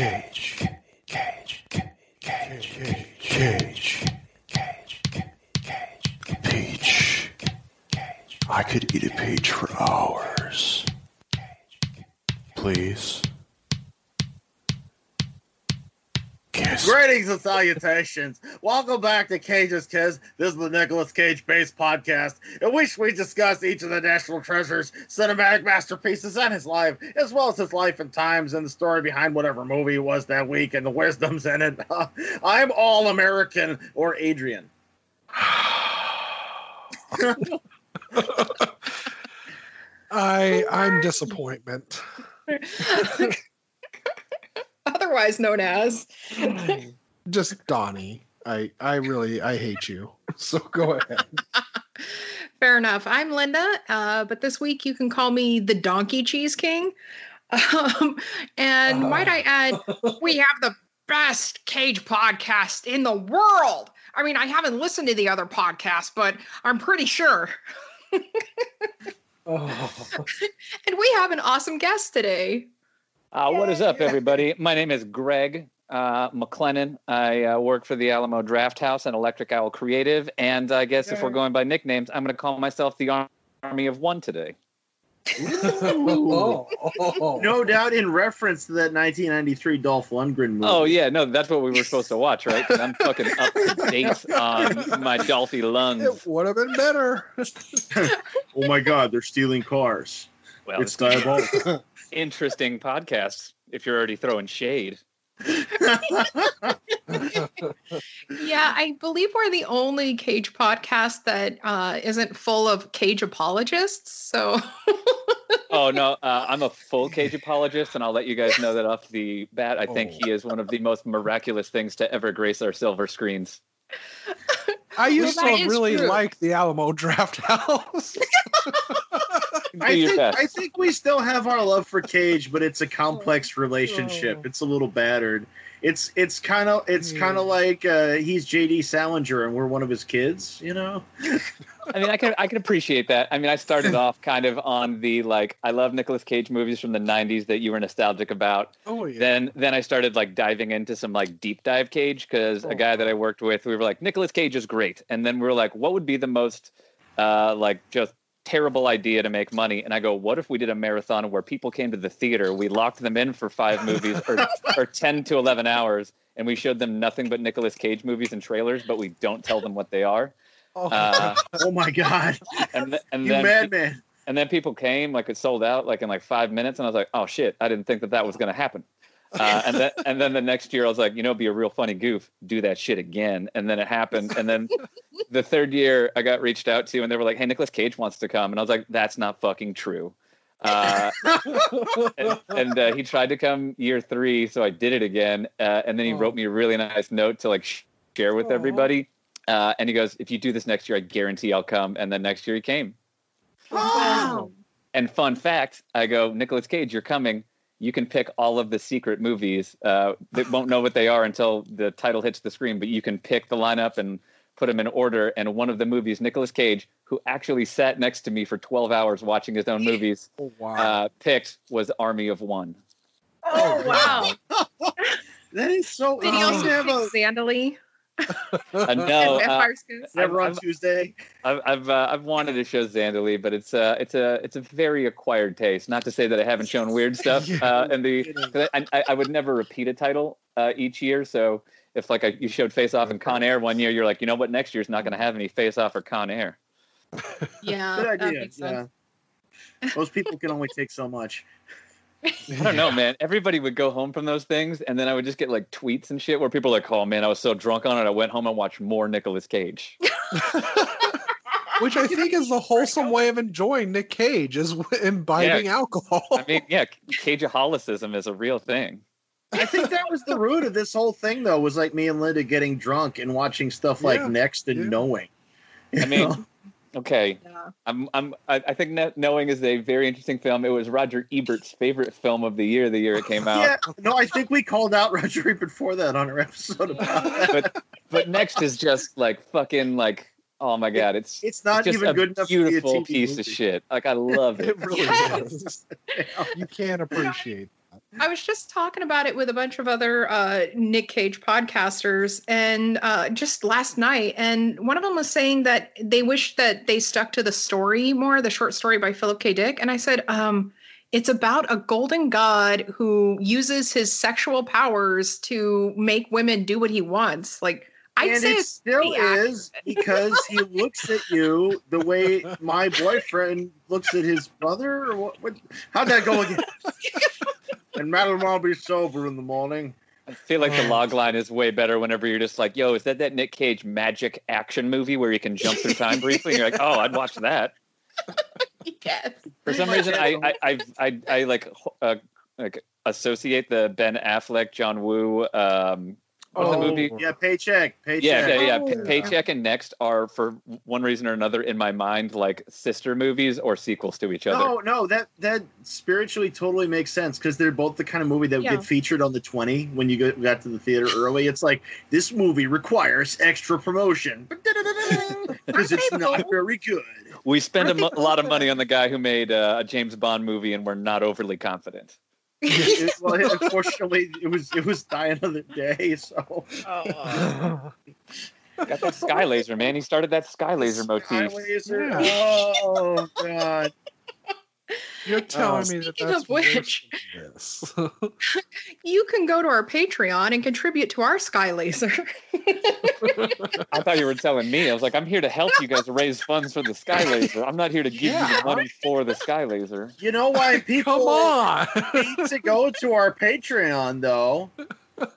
Cage. Cage. Cage. Cage. Cage. Cage. cage, Peach. I could eat a peach for hours. Please. Greetings and salutations. Welcome back to Cage's Kids. This is the Nicolas Cage based podcast in which we discuss each of the national treasures, cinematic masterpieces, and his life, as well as his life and times and the story behind whatever movie it was that week and the wisdoms in it. I'm all American or Adrian. I I'm disappointment. Otherwise known as. Just Donnie. I I really I hate you. So go ahead. Fair enough. I'm Linda, uh, but this week you can call me the Donkey Cheese King. Um, and might I add, we have the best cage podcast in the world. I mean, I haven't listened to the other podcasts, but I'm pretty sure. Oh. And we have an awesome guest today. Uh, what is up, everybody? My name is Greg uh, MacLennan. I uh, work for the Alamo Drafthouse and Electric Owl Creative. And I guess if we're going by nicknames, I'm going to call myself the Army of One today. oh, oh. No doubt in reference to that 1993 Dolph Lundgren movie. Oh, yeah. No, that's what we were supposed to watch, right? I'm fucking up to date on my Dolphy lungs. It would have been better. Oh my God, they're stealing cars. Well, it's diabolical. interesting podcast if you're already throwing shade. Yeah, I believe we're the only cage podcast that uh, isn't full of cage apologists. So, Oh no, uh, I'm a full cage apologist, and I'll let you guys know that off the bat. I think Oh. he is one of the most miraculous things to ever grace our silver screens. I used Well, to really true. like the Alamo Drafthouse. Do I your think, best. I think we still have our love for Cage, but it's a complex relationship. Oh. It's a little battered. It's it's kind of it's kind Hmm. of like uh, he's JD Salinger and we're one of his kids. You know? I mean, I can I can appreciate that. I mean, I started off kind of on the like I love Nicolas Cage movies from the '90s that you were nostalgic about. oh yeah. Then then I started like diving into some like deep dive Cage because Oh. a guy that I worked with, we were like Nicolas Cage is great, and then we were like, what would be the most uh, like just terrible idea to make money? And I go, what if we did a marathon where people came to the theater, we locked them in for five movies or or ten to eleven hours, and we showed them nothing but Nicolas Cage movies and trailers, but we don't tell them what they are. Oh. Uh, Oh my God! and th- and you then madman! and then people came like it sold out like in like five minutes and i was like oh shit i didn't think that that was going to happen uh, and then and then the next year i was like you know be a real funny goof. Do that shit again. And then it happened. And then the third year i got reached out to and they were like hey Nicolas cage wants to come. And i was like that's not fucking true. Uh, and, and uh, he tried to come year three so i did it again. Uh, and then he Oh. wrote me a really nice note to like share with Aw. everybody. Uh, and he goes if you do this next year i guarantee i'll come. And then next year he came. Wow. and fun fact, I go, Nicolas Cage, you're coming. You can pick all of the secret movies. Uh, they won't know what they are until the title hits the screen, but you can pick the lineup and put them in order. And one of the movies, Nicolas Cage, who actually sat next to me for 12 hours watching his own movies, Oh, wow. uh, picked was Army of One. Oh, wow. That is so. Did he also have pick a, Zandalee Uh, no, uh, never on I've- Tuesday. I've I've, uh, I've wanted to show Zandalee, but it's uh it's a it's a very acquired taste. Not to say that I haven't shown weird stuff. Yeah. Uh, and the 'cause I, I, I would never repeat a title uh, each year. So if like I, you showed Face Off and Con Air one year, you're like, you know what, next year's not going to have any Face Off or Con Air. Yeah, Good idea. Yeah. Most people can only take so much. I don't know, man. Everybody would go home from those things, and then I would just get like tweets and shit where people are like, "Oh man, I was so drunk on it, I went home and watched more Nicolas Cage." Which I think is the wholesome way of enjoying Nick Cage is imbibing alcohol. I mean, yeah, cageaholicism is a real thing. I think that was the root of this whole thing, though. Was like me and Linda getting drunk and watching stuff like Yeah, Next and yeah. Knowing. I mean, okay, Yeah. I'm, I'm, I, I think Knowing is a very interesting film. It was Roger Ebert's favorite film of the year, the year it came out. yeah, no, I think we called out Roger Ebert for that on our episode about that. But, but Next is just like fucking like, oh my god, it's It's not just even a good enough to be a beautiful TV piece movie. of shit. Like I love it. It really Yes. is. You can't appreciate that. I was just talking about it with a bunch of other uh, Nick Cage podcasters, and uh, just last night, and one of them was saying that they wish that they stuck to the story more, the short story by Philip K. Dick, and I said, um, it's about a golden god who uses his sexual powers to make women do what he wants. Like I'd and it still is because he looks at you the way my boyfriend looks at his brother. Or what, what, how'd that go again? and Madeline will be sober in the morning. I feel like the Oh. log line is way better whenever you're just like, "Yo, is that that Nick Cage magic action movie where you can jump through time briefly?" And you're like, "Oh, I'd watch that." yes. For some reason, I I I I, I like uh, like associate the Ben Affleck, John Woo. Um, what's the Oh. movie? Yeah, paycheck, paycheck. Yeah, yeah, yeah. Oh. P- Paycheck and Next are for one reason or another in my mind like sister movies or sequels to each other. No, no, that that spiritually totally makes sense because they're both the kind of movie that would Yeah. get featured on the twenty when you go, got to the theater early. It's like this movie requires extra promotion because it's Aren't they not both? very good. We spend a, mo- a lot of money on the guy who made uh, a James Bond movie, and we're not overly confident. It- well, unfortunately, it was it was die another day. So Oh. Got that sky laser, man. He started that sky laser motif. Sky laser. Yeah. Oh god. You're telling Uh, me that Speaking that's of which- yes. you can go to our Patreon and contribute to our Sky Laser. I thought you were telling me. I was like, I'm here to help you guys raise funds for the sky laser. I'm not here to give you the money for the sky laser. You know why people Come on. need to go to our Patreon though? Those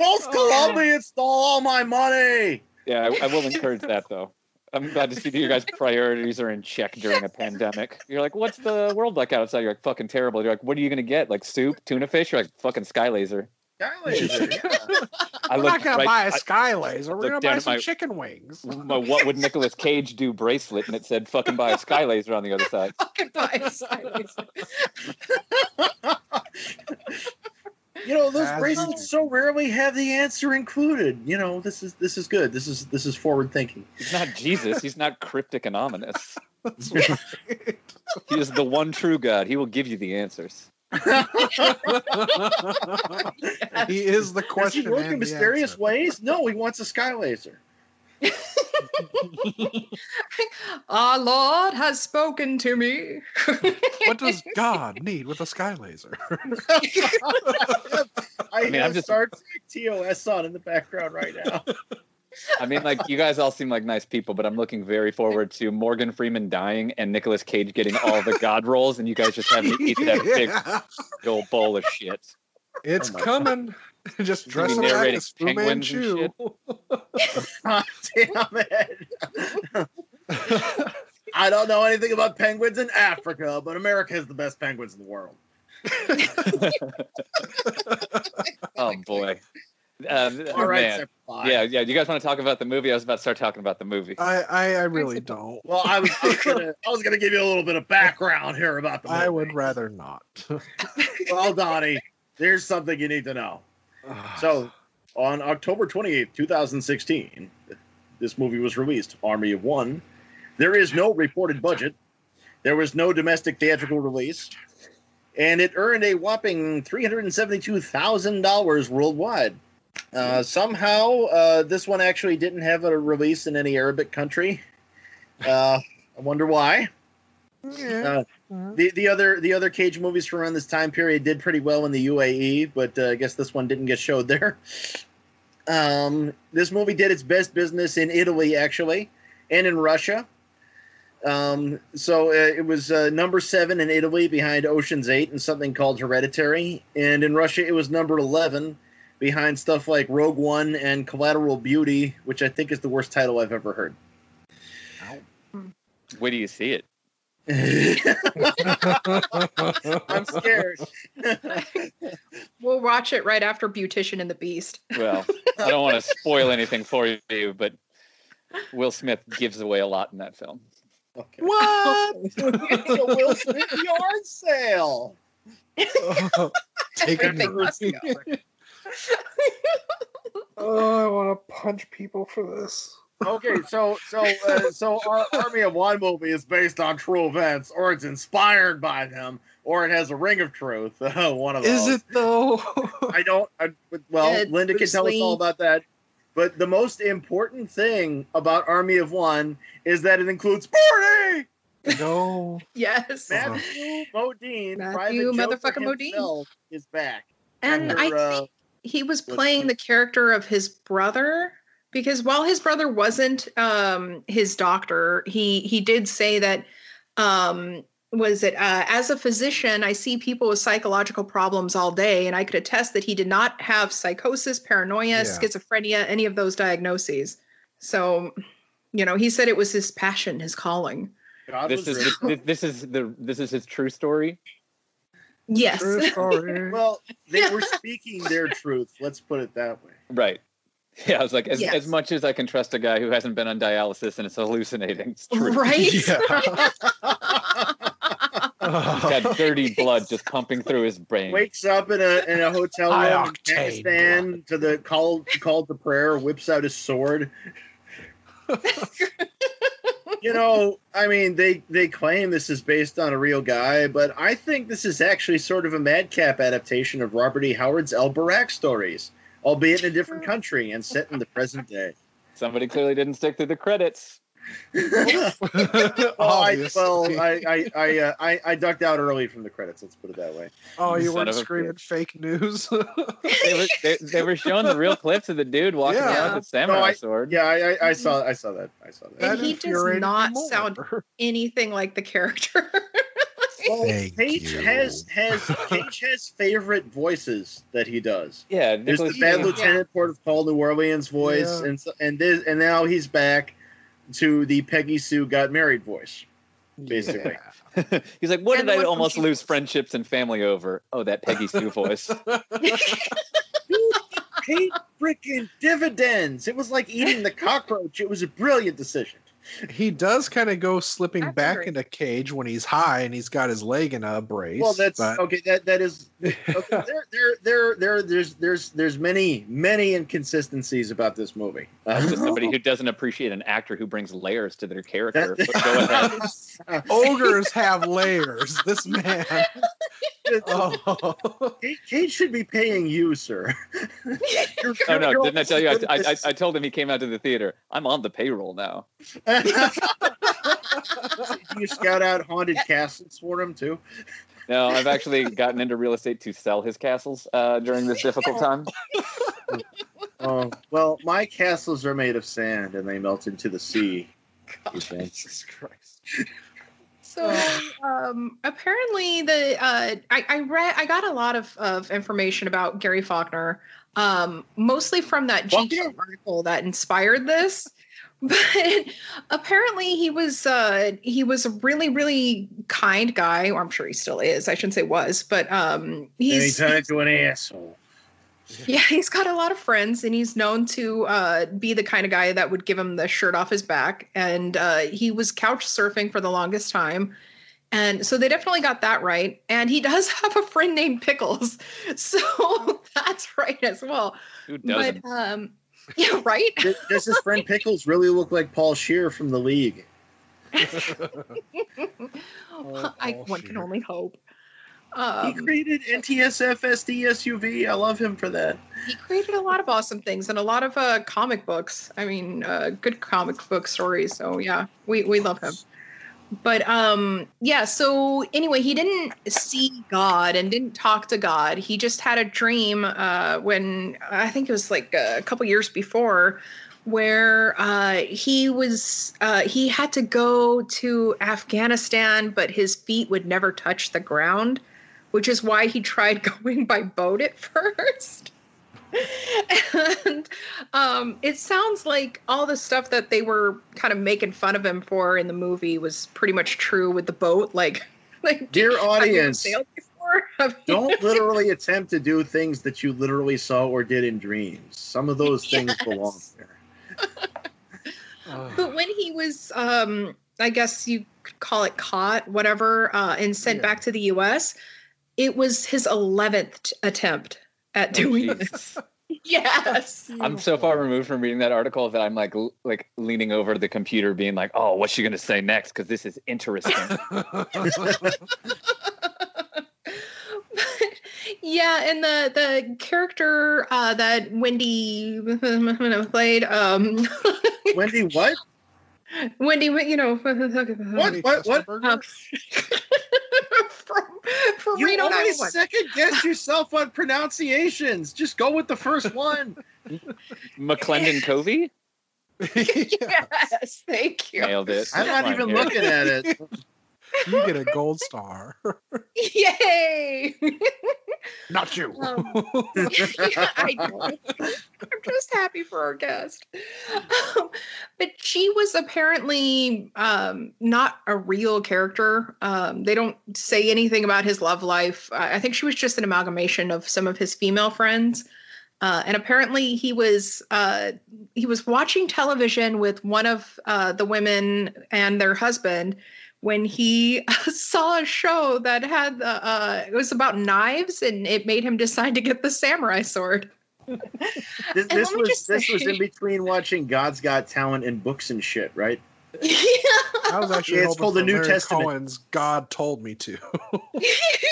Oh. Colombians stole all my money. Yeah, I, I will encourage that though. I'm glad to see that your guys' priorities are in check during a pandemic. You're like, what's the world like outside? You're like, fucking terrible. You're like, what are you gonna get? Like soup, tuna fish? You're like, fucking sky laser. Sky laser. Yeah. I We're not looked gonna right- buy a I- sky laser. We're gonna buy some my- chicken wings. my what would Nicolas Cage do bracelet, and it said fucking buy a sky laser on the other side. Fucking buy a Sky Laser. You know, those As bracelets so rarely have the answer included. You know, this is this is good. This is this is forward thinking. He's not Jesus. He's not cryptic and ominous. That's right. He is the one true God. He will give you the answers. he is the Does he question. work and in mysterious answer. ways? No, he wants a sky laser. Our Lord has spoken to me. What does God need with a sky laser? I, I mean, have I'm just- Star Trek TOS on in the background right now. I mean, like you guys all seem like nice people, but I'm looking very forward to Morgan Freeman dying and Nicolas Cage getting all the God roles, and you guys just having to eat that big old bowl of shit. It's Oh my coming. Just dress be him back narrating as Fu Manchu. God damn it. I don't know anything about penguins in Africa, but America has the best penguins in the world. Oh boy. Um, All right, man. Yeah, yeah. You guys want to talk about the movie? I was about to start talking about the movie. I, I, I really don't. Well, I was, I was gonna I was gonna give you a little bit of background here about the movie. I would rather not. Well, Donnie, there's something you need to know. So, on October 28th, 2016, this movie was released, Army of One. There is no reported budget. There was no domestic theatrical release. And it earned a whopping $372,000 worldwide. Uh, somehow, uh, this one actually didn't have a release in any Arabic country. Uh, I wonder why. yeah. Uh, the the other the other Cage movies from around this time period did pretty well in the UAE, but uh, I guess this one didn't get showed there. Um, this movie did its best business in Italy, actually, and in Russia. Um, so uh, it was uh, number seven in Italy, behind Ocean's Eight and something called Hereditary, and in Russia it was number eleven, behind stuff like Rogue One and Collateral Beauty, which I think is the worst title I've ever heard. Where do you see it? I'm scared. we'll watch it right after Beautician and the Beast. Well, I don't want to spoil anything for you, but Will Smith gives away a lot in that film. Okay. what? it's a Will Smith yard sale. Taking Everything must be. Oh, I want to punch people for this. Okay, so so uh, so our Army of One movie is based on true events, or it's inspired by them. or it has a ring of truth. One of those. Is it though? I don't. I, well, Yeah, Linda can Bruce tell us all about that. But the most important thing about Army of One is that it includes Barney. no. Yes. Matthew Modine, Matthew Private motherfucking Modine. is back. And After, I uh, think he was playing the- the character of his brother because while his brother wasn't um, his doctor, he he did say that um, was it uh, as a physician, I see people with psychological problems all day, and I could attest that he did not have psychosis, paranoia, Yeah. schizophrenia, any of those diagnoses. So, you know, he said it was his passion, his calling. God This is the, this is the this is his true story. Yes. True story. well, they were speaking their truth. Let's put it that way. Right. Yeah, I was like, as, Yes. as much as I can trust a guy who hasn't been on dialysis and is hallucinating, it's true. Right? He's got dirty blood just pumping through his brain. Wakes up in a in a hotel room in Pakistan blood. to the call called to prayer. Whips out his sword. you know, I mean, they they claim this is based on a real guy, but I think this is actually sort of a madcap adaptation of Robert E. Howard's El Borak stories, albeit in a different country and set in the present day. Somebody clearly didn't stick through the credits. well, I, well, I I I, uh, I I ducked out early from the credits. Let's put it that way. oh, you Son weren't of a screaming fake news. They were, they, they were showing the real clips of the dude walking Yeah. around with a samurai No, I- sword. Yeah, I, I, I saw I saw that. I saw that. And That he does not more. sound- Anything like the character. Well, Thank Cage you. has has Cage has favorite voices that he does. Yeah, There's the Bad Cage. Lieutenant Port of Call New Orleans voice, Yeah. and so, and this and now he's back to the Peggy Sue got married voice. Basically. Yeah. He's like, what And did I almost She- lose friendships and family over? Oh, that Peggy Sue voice. Dude, Paid freaking dividends. It was like eating the cockroach. It was a brilliant decision. He does kind of go slipping I back agree. into cage when he's high and he's got his leg in a brace. Well, that's but okay. That that is okay. there, there, there, there. There's there's there's many many inconsistencies about this movie. Uh, that's just somebody who doesn't appreciate an actor who brings layers to their character. That- go ahead. ogres have layers. This man. Oh. Cage- Cage should be paying you, sir. Oh no! Didn't I tell you? I, I, good I, at I told him he came out to the theater. I'm on the payroll now. This. Do you scout out haunted castles for him too? No, I've actually gotten into real estate to sell his castles uh, during this difficult time. Oh well, my castles are made of sand and they melt into the sea. Jesus Christ. So um, apparently the uh, I, I read I got a lot of, of information about Gary Faulkner, um, mostly from that GQ article that inspired this. But apparently he was uh, he was a really really kind guy, or I'm sure he still is. I shouldn't say was, but um, And he's he turned into an asshole. yeah, he's got a lot of friends, and he's known to uh, be the kind of guy that would give him the shirt off his back. And uh, he was couch surfing for the longest time. And so they definitely got that right. And he does have a friend named Pickles. So that's right as well. Who doesn't? But um, yeah, right? Does, does his friend Pickles really look like Paul Scheer from the League? I, Paul one can only hope. he Um, created NTSF SD SUV. I love him for that. he created a lot of awesome things and a lot of uh, comic books. I mean, uh, good comic book stories. So yeah, we we love him. But um, yeah. So anyway, he didn't see God and didn't talk to God. He just had a dream uh, when I think it was like a couple years before. Where uh, he was, uh, he had to go to Afghanistan, but his feet would never touch the ground, which is why he tried going by boat at first and um, it sounds like all the stuff that they were kind of making fun of him for in the movie was pretty much true with the boat. Like, like Dear audience, before? I mean, don't literally attempt to do things that you literally saw or did in dreams. Some of those things Yes. belong there. But when he was, um, I guess you could call it caught, whatever, uh, and sent Yeah. back to the U.S., it was his eleventh attempt at Oh, doing jeez. this. Yes. I'm so far removed from reading that article that I'm like l- like leaning over the computer, being like, "Oh, what's she gonna say next?" Because this is interesting. Yeah, and the the character uh, that Wendi played, um, Wendi, what? Wendi, you know, What? What? What? Um, from, from You Reno always 911. second guess yourself on pronunciations. Just go with the first one. McLendon-Covey Yes, thank you. nailed it. I'm not even here. looking at it. You get a gold star. Yay! Not you. Um, I I'm just happy for our guest. Um, but she was apparently um, not a real character. Um, they don't say anything about his love life. I I think she was just an amalgamation of some of his female friends. Uh, and apparently, he was uh, he was watching television with one of uh, the women and their husband when he saw a show that had the uh, it was about knives and it made him decide to get the samurai sword. This, this was just this was in between watching God's Got Talent and books and shit, right? Yeah. I was actually Yeah, it's called the New Larry Testament. Cohen's God told me to.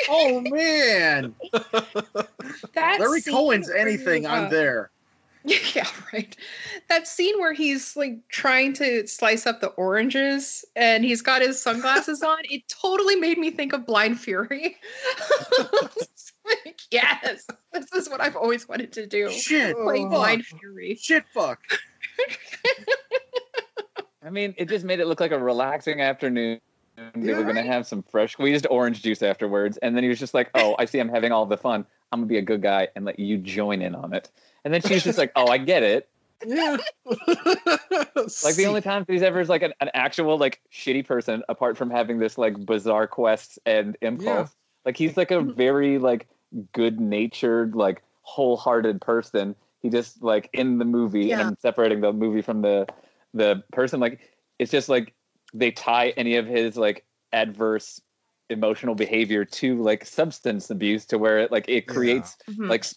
Oh man, that Larry Cohen's anything, you, I'm uh, there. Yeah, right. That scene where he's like trying to slice up the oranges and he's got his sunglasses on, it totally made me think of Blind Fury. Like, yes, this is what I've always wanted to do. Shit, Play Oh. Blind Fury. shit, fuck. I mean, it just made it look like a relaxing afternoon. They were going to have some fresh squeezed orange juice afterwards. And then he was just like, oh, I see I'm having all the fun. I'm going to be a good guy and let you join in on it. And then she's just like, oh, I get it. yeah. Like the only time that he's ever is like an, an actual like shitty person apart from having this like bizarre quests and impulse. Like he's like a very like good natured, like wholehearted person. He just like in the movie, and I'm separating the movie from the the person. Like it's just like they tie any of his like adverse emotional behavior to like substance abuse to where it like it Yeah. creates Mhm. like s-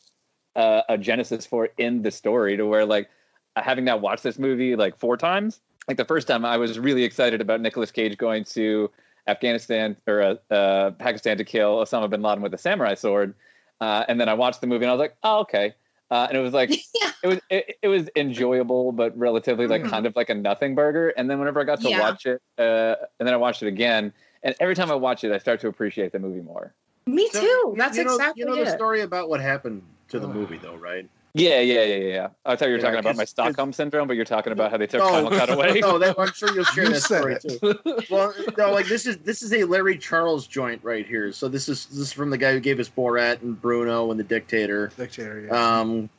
uh, a genesis for in the story to where like having now watched this movie like four times like the first time i was really excited about Nicolas cage going to afghanistan or uh, uh, pakistan to kill osama bin laden with a samurai sword uh, and then i watched the movie and i was like oh okay uh, and it was like Yeah. it was it, it was enjoyable but relatively like Mhm. kind of like a nothing burger and then whenever i got to Yeah. watch it uh, and then i watched it again and every time i watch it i start to appreciate the movie more Me So, too. That's you know, exactly you know it. the story about what happened to the movie, though, right? yeah yeah yeah yeah, yeah. i thought you were Yeah, talking about my Stockholm syndrome but you're talking about how they took No. Final Cut away no, that, I'm sure you'll share You that story it. too. Well, no, like this is this is a Larry Charles joint right here. So this is this is from the guy who gave us Borat and Bruno and the Dictator. Dictator, yeah. Um,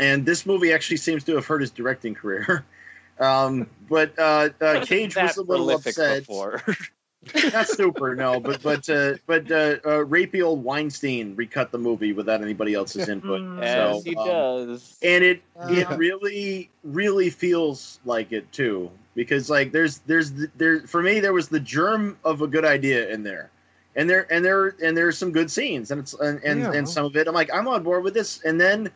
and this movie actually seems to have hurt his directing career. Um, but uh, uh, Cage was a little prolific upset. Before. Not super, no, but but uh, but uh, uh, rapey old Weinstein recut the movie without anybody else's input. Mm. As So, he um, does. and it Yeah. it really really feels like it too because like there's there's the- there for me there was the germ of a good idea in there and there and there and there's some good scenes and it's and and, Yeah. and some of it i'm like i'm on board with this and then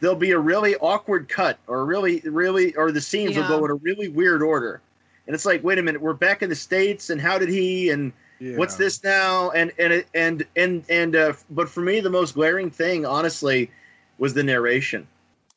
there'll be a really awkward cut or really really or the scenes will go in a really weird order and it's like wait a minute we're back in the states and how did he and yeah. what's this now and and and and and uh but for me the most glaring thing honestly was the narration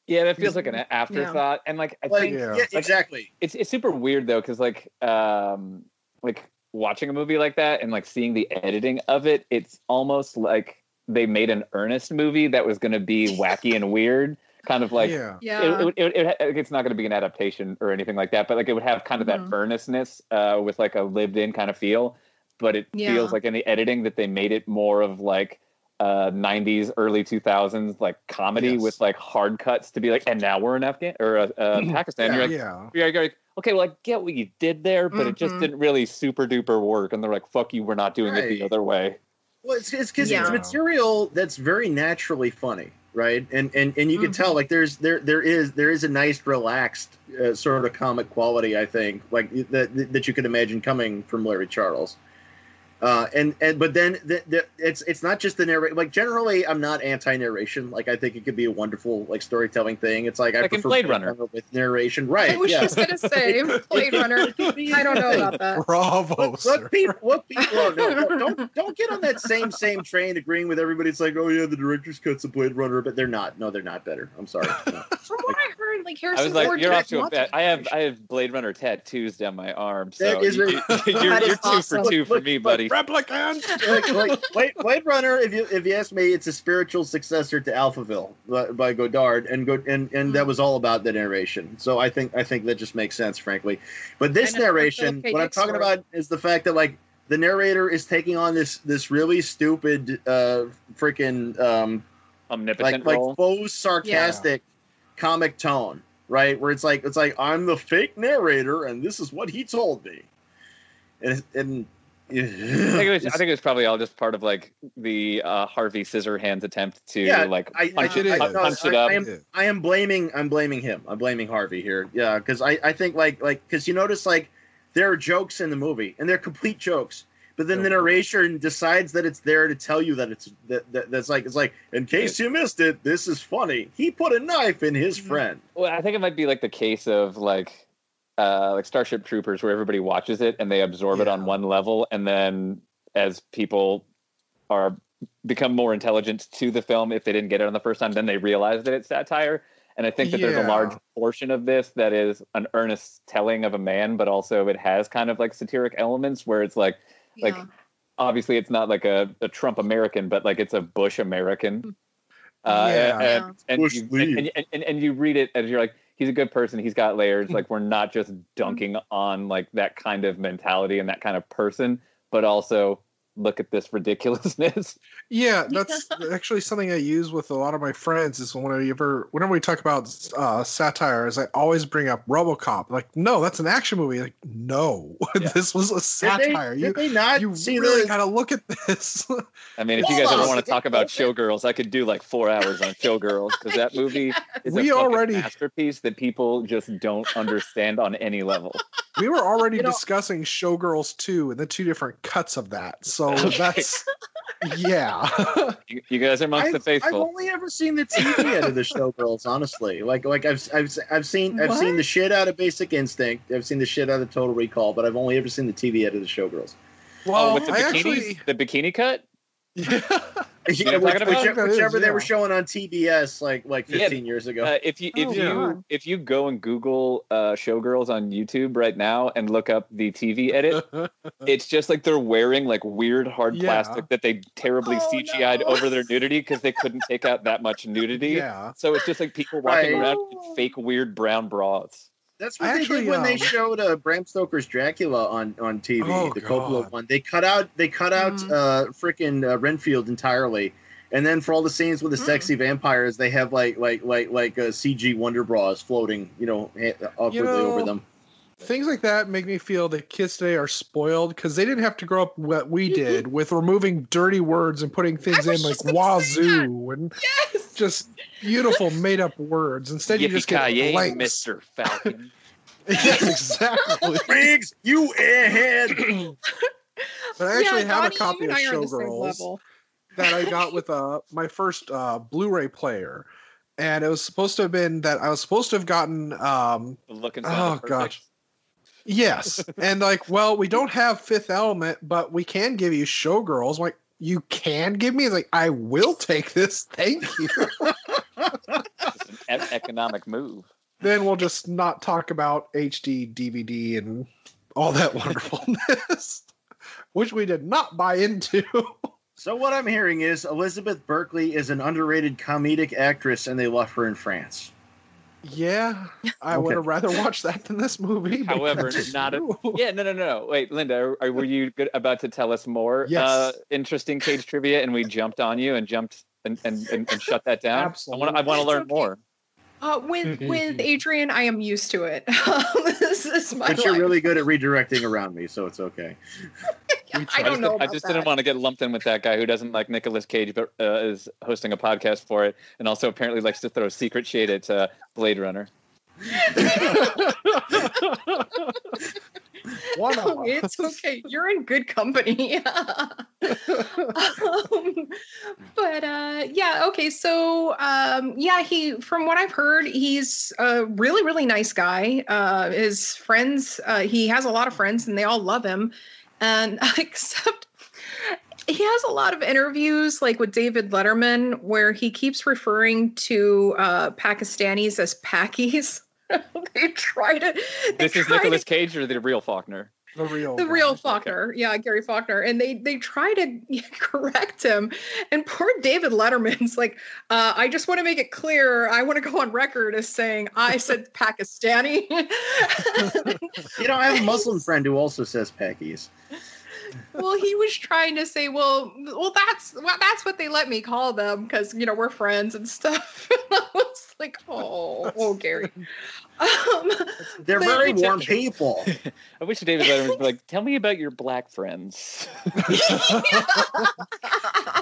Yeah, that feels like an afterthought. And like I like think yeah, Yeah. exactly it's it's super weird though, because like um like watching a movie like that and like seeing the editing of it, it's almost like they made an earnest movie that was gonna be wacky and weird. Kind of like yeah. Yeah. it, it, it, it, it's not going to be an adaptation or anything like that, but like it would have kind of Mhm. that earnestness uh, with like a lived-in kind of feel. But it Yeah. feels like in the editing that they made it more of like uh, '90s, early 2000s like comedy Yes. with like hard cuts to be like, and now we're in Afghan or uh, uh, Pakistan. You're like, yeah. you're like, okay, well, I get what you did there, but it just Mhm. didn't really super duper work. And they're like, fuck you, we're not doing it the other way. Well, it's it's because Yeah. it's material that's very naturally funny, right? And and and you can Mhm. tell like there's there there is there is a nice relaxed uh, sort of comic quality, I think, like that that you could imagine coming from Larry Charles. Uh, and and but then the, the, it's it's not just the narration. Like generally, I'm not anti-narration. Like I think it could be a wonderful like storytelling thing. It's like I Like in prefer Blade Runner. with narration, right? I right? was Yeah. just gonna say Blade Runner. I don't know about that. Bravo, What, sir. what people? What people? oh, no, no, don't don't get on that same same train agreeing with everybody. It's like, oh yeah, the director's cuts of Blade Runner, but they're not. No, they're not better. I'm sorry. No. From what I heard, like I Harrison was like, Ford you're off to a lots bad. I have I have Blade Runner tattoos down my arm, so That is you, very- are That you're is two awesome. for two for Look, me, look, buddy. Replicant. like, like Blade, Blade Runner, if you if you ask me, it's a spiritual successor to Alphaville by, by Godard, and go and and that was all about the narration. So I think I think that just makes sense, frankly. But this narration, Philip what I'm talking story. about is the fact that like the narrator is taking on this this really stupid, uh, freaking um, Omnipotent like like faux sarcastic comic tone, right? Where it's like it's like I'm the fake narrator, and this is what he told me, and and. I think, it was, I think it was probably all just part of like the uh, Harvey Scissorhands attempt to Yeah, like I- punch, it it, is. punch No, it up. I am- I am blaming I'm blaming him. I'm blaming Harvey here. Yeah, because I, I think like like because you notice like there are jokes in the movie and they're complete jokes. But then the narration decides that it's there to tell you that it's that, that that's like it's like in case you missed it, this is funny. He put a knife in his Mhm. friend. Well, I think it might be like the case of like uh like Starship Troopers where everybody watches it and they absorb it on one level and then as people are become more intelligent to the film if they didn't get it on the first time then they realize that it's satire and I think that there's a large portion of this that is an earnest telling of a man but also it has kind of like satiric elements where it's like like Yeah. obviously it's not like a, a Trump American, but like it's a Bush American. Uh, Yeah. and, and, Bush you, and, and, and, and you read it as you're like, he's a good person. He's got layers. Hmm. Like we're not just dunking on like that kind of mentality and that kind of person, but also look at this ridiculousness. Yeah, that's actually something I use with a lot of my friends. Is whenever whenever we talk about uh, satire, is I always bring up RoboCop. Like, no, that's an action movie. Like, no, Yeah. this was a Did satire. they, you they not you see really the got to look at this. I mean, if you guys ever want to talk about Showgirls, I could do like four hours on Showgirls because that movie is We a fucking already- masterpiece that people just don't understand on any level. we were already You know- discussing Showgirls 2 and the two different cuts of that. So Okay. that's yeah. You, you guys are amongst I've, the faithful. I've only ever seen the TV edit of the Showgirls, honestly. Like, like I've, I've, I've seen, I've seen the shit out of Basic Instinct. I've seen the shit out of Total Recall, but I've only ever seen the TV edit of the Showgirls. well, oh, with the I bikinis, actually the bikini cut. Yeah. Yeah, what I'm whichever, That is, whichever they yeah. were showing on TBS like like Yeah, 15 years ago. Uh, if you if Oh, you God. if you go and Google uh, Showgirls on YouTube right now and look up the TV edit, it's just like they're wearing like weird hard Yeah. plastic that they terribly Oh, CGI'd no. over their nudity because they couldn't take out that much nudity. yeah. So it's just like people walking Right. around in fake weird brown bras. That's what I they actually, did when they um, showed uh, Bram Stoker's Dracula on on TV, Oh, the Coppola one. They cut out they cut out Mhm. uh freaking uh, Renfield entirely. And then for all the scenes with the Hmm. sexy vampires, they have like like like like uh, CG Wonder Bras floating, you know, ha- awkwardly know, over them. Things like that make me feel that kids today are spoiled because they didn't have to grow up what we did with removing dirty words and putting things in like just gonna say that. wazoo and Yes. Just beautiful made up words. Instead, you just get Yippee-ki-yay, blanks. Mister Falcon. yes, exactly. Riggs, you airhead! But I actually Yeah, have a copy of and I are on the same Showgirls that I got with uh, my first uh, Blu-ray player, and it was supposed to have been that I was supposed to have gotten um, The look and Oh, perfect. gosh. Yes. and like, well, we don't have Fifth Element, but we can give you Showgirls. like, you can give me? It's like, I will take this. Thank you. An e- economic move. then we'll just not talk about HD DVD and all that wonderfulness, which we did not buy into. So what I'm hearing is Elizabeth Berkley is an underrated comedic actress, and they left her in France. Yeah, I would have rather watched that than this movie. but However, not a- Yeah, no, no, no. Wait, Linda, are, are- were you good, about to tell us more Yes. uh, interesting cage trivia, and we jumped on you and jumped and and, and, and shut that down? I want I want to It's learn okay. more. Uh, with with Adrian, I am used to it. this is my But you're really good at redirecting around me, so it's okay. We I don't know. I just that. didn't want to get lumped in with that guy who doesn't like Nicolas Cage, but uh, is hosting a podcast for it, and also apparently likes to throw secret shade at uh, Blade Runner. One it's okay. You're in good company. um, but uh, yeah, okay. So um, yeah, he from what I've heard, he's a really really nice guy. Uh, his friends, uh, he has a lot of friends, and they all love him. And except he has a lot of interviews, like with David Letterman, where he keeps referring to uh, Pakistanis as Pakis. they try to. they This is try to Nicolas Cage or the real Faulkner? the real the guy. real Faulkner, yeah, Gary Faulkner, and they they try to correct him, and poor David Letterman's like, uh, I just want to make it clear, I want to go on record as saying I said Pakistani. You know, I have a Muslim friend who also says Pakis. Well, he was trying to say, well, well, that's well, that's what they let me call them because you know we're friends and stuff. I was like, oh, oh, Gary. Um, They're very warm okay. people. I wish David Letterman would be like, "Tell me about your black friends."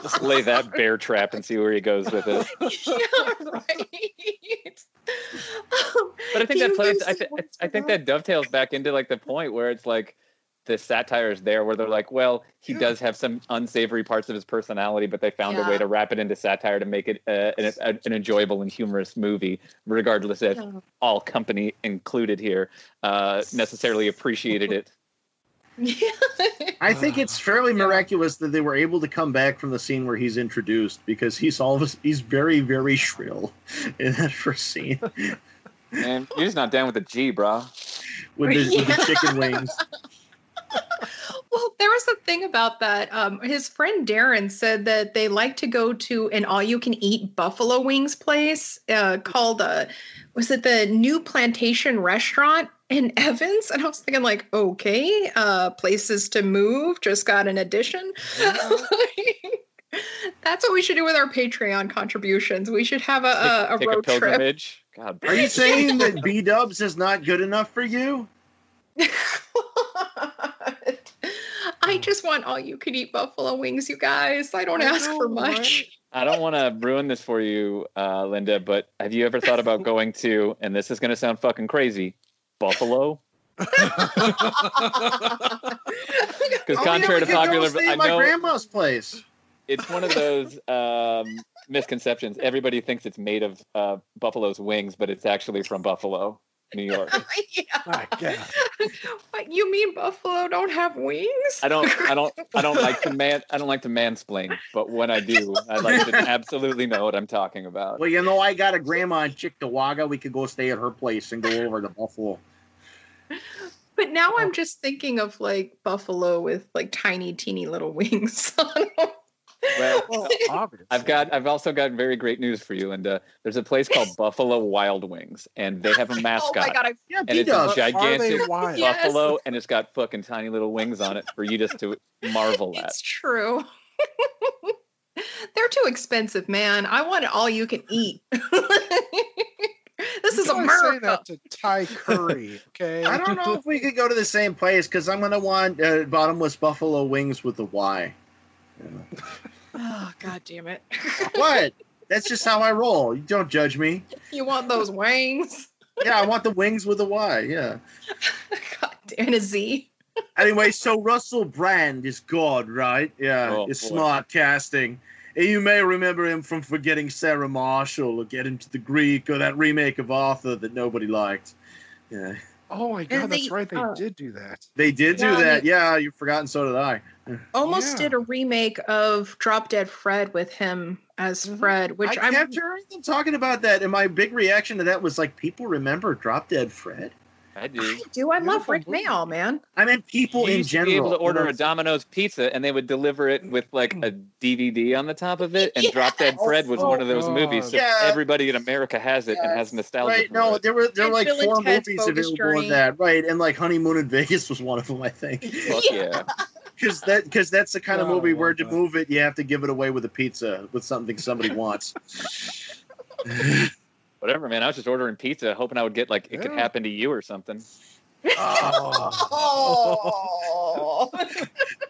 Just lay that bear trap and see where he goes with it. yeah, right. Um, But I think that plays. lives I, th- I think that dovetails back into like the point where it's like the satire is there, where they're like, well, he does have some unsavory parts of his personality, but they found a way to wrap it into satire to make it uh, an, an enjoyable and humorous movie, regardless if Yeah. all company included here uh, necessarily appreciated it. I think it's fairly miraculous that they were able to come back from the scene where he's introduced because he's all of a- he's very very shrill in that first scene Man, you're just not down with the G, bro. with the, with the chicken wings. Well, there was a thing about that. Um, his friend Darren said that they like to go to an all-you-can-eat buffalo wings place uh, called uh, was it the New Plantation Restaurant in Evans? And I was thinking, like, okay, uh, places to move just got an addition. That's what we should do with our Patreon contributions. We should have a, a, a Take road trip. God, Are you saying that B Dubs is not good enough for you? I just want all you can eat buffalo wings, you guys. I don't I ask for know, much. I don't want to ruin this for you, uh, Linda, but have you ever thought about going to, and this is going to sound fucking crazy, Buffalo? Because contrary yeah, to popular, stay I at my know grandma's place. it's one of those um, misconceptions. Everybody thinks it's made of uh, buffalo's wings, but it's actually from Buffalo, New York. yeah. My God. What you mean buffalo don't have wings? I don't, I don't, I don't like to man, I don't like to mansplain, but when I do, I like to absolutely know what I'm talking about. Well, you know, I got a grandma in Cheektowaga. We could go stay at her place and go over to Buffalo. But now oh. I'm just thinking of like buffalo with like tiny, teeny little wings. on 'em. Well, Well. I've got I've also got very great news for you, Linda. There's a place called Buffalo Wild Wings, and they have a mascot. oh my mascot. god! I, Yeah, And B it's a Dubs. gi- Are they gigantic wild? Yeah. Yes. buffalo, and it's got fucking tiny little wings on it for you just to marvel at. it's true. They're too expensive, man. I want it all you can eat. this You is gotta say that to Thai curry, okay? I don't know if we could go to the same place because I'm gonna want uh, bottomless buffalo wings with the Y. Yeah. Oh god damn it! What? That's just how I roll. You don't judge me. you want those wings? Yeah, I want the wings with a Y. Yeah. God damn a Z. Anyway, so Russell Brand is God, right? Yeah, Oh, it's boy. smart casting. And you may remember him from Forgetting Sarah Marshall or Get Him to the Greek or that remake of Arthur that nobody liked. Yeah. Oh my God, And that's they- right. They uh, did do that. They did do that. they- Yeah, you've forgotten, so did I. Almost Yeah. did a remake of Drop Dead Fred with him as Mhm. Fred, which I I'm kept hearing them talking about that, and my big reaction to that was like, people remember Drop Dead Fred? I do. I do. I love Beautiful Rick movie. Mayall, man. I mean, people You in used to general. be able to order a Domino's pizza, and they would deliver it with like a DVD on the top of it. And Drop Dead Fred was one of those Oh, movies, so Yeah. everybody in America has it and has nostalgia. Right, no, it. there were there were like Bill four movies Bogus available Journey. in that, right? And like Honeymoon in Vegas was one of them, I think. Fuck yeah. Because that because that's the kind of Oh, movie I where to that. move it, you have to give it away with a pizza with something somebody wants. Whatever, man. I was just ordering pizza, hoping I would get like it could happen to you or something. Oh.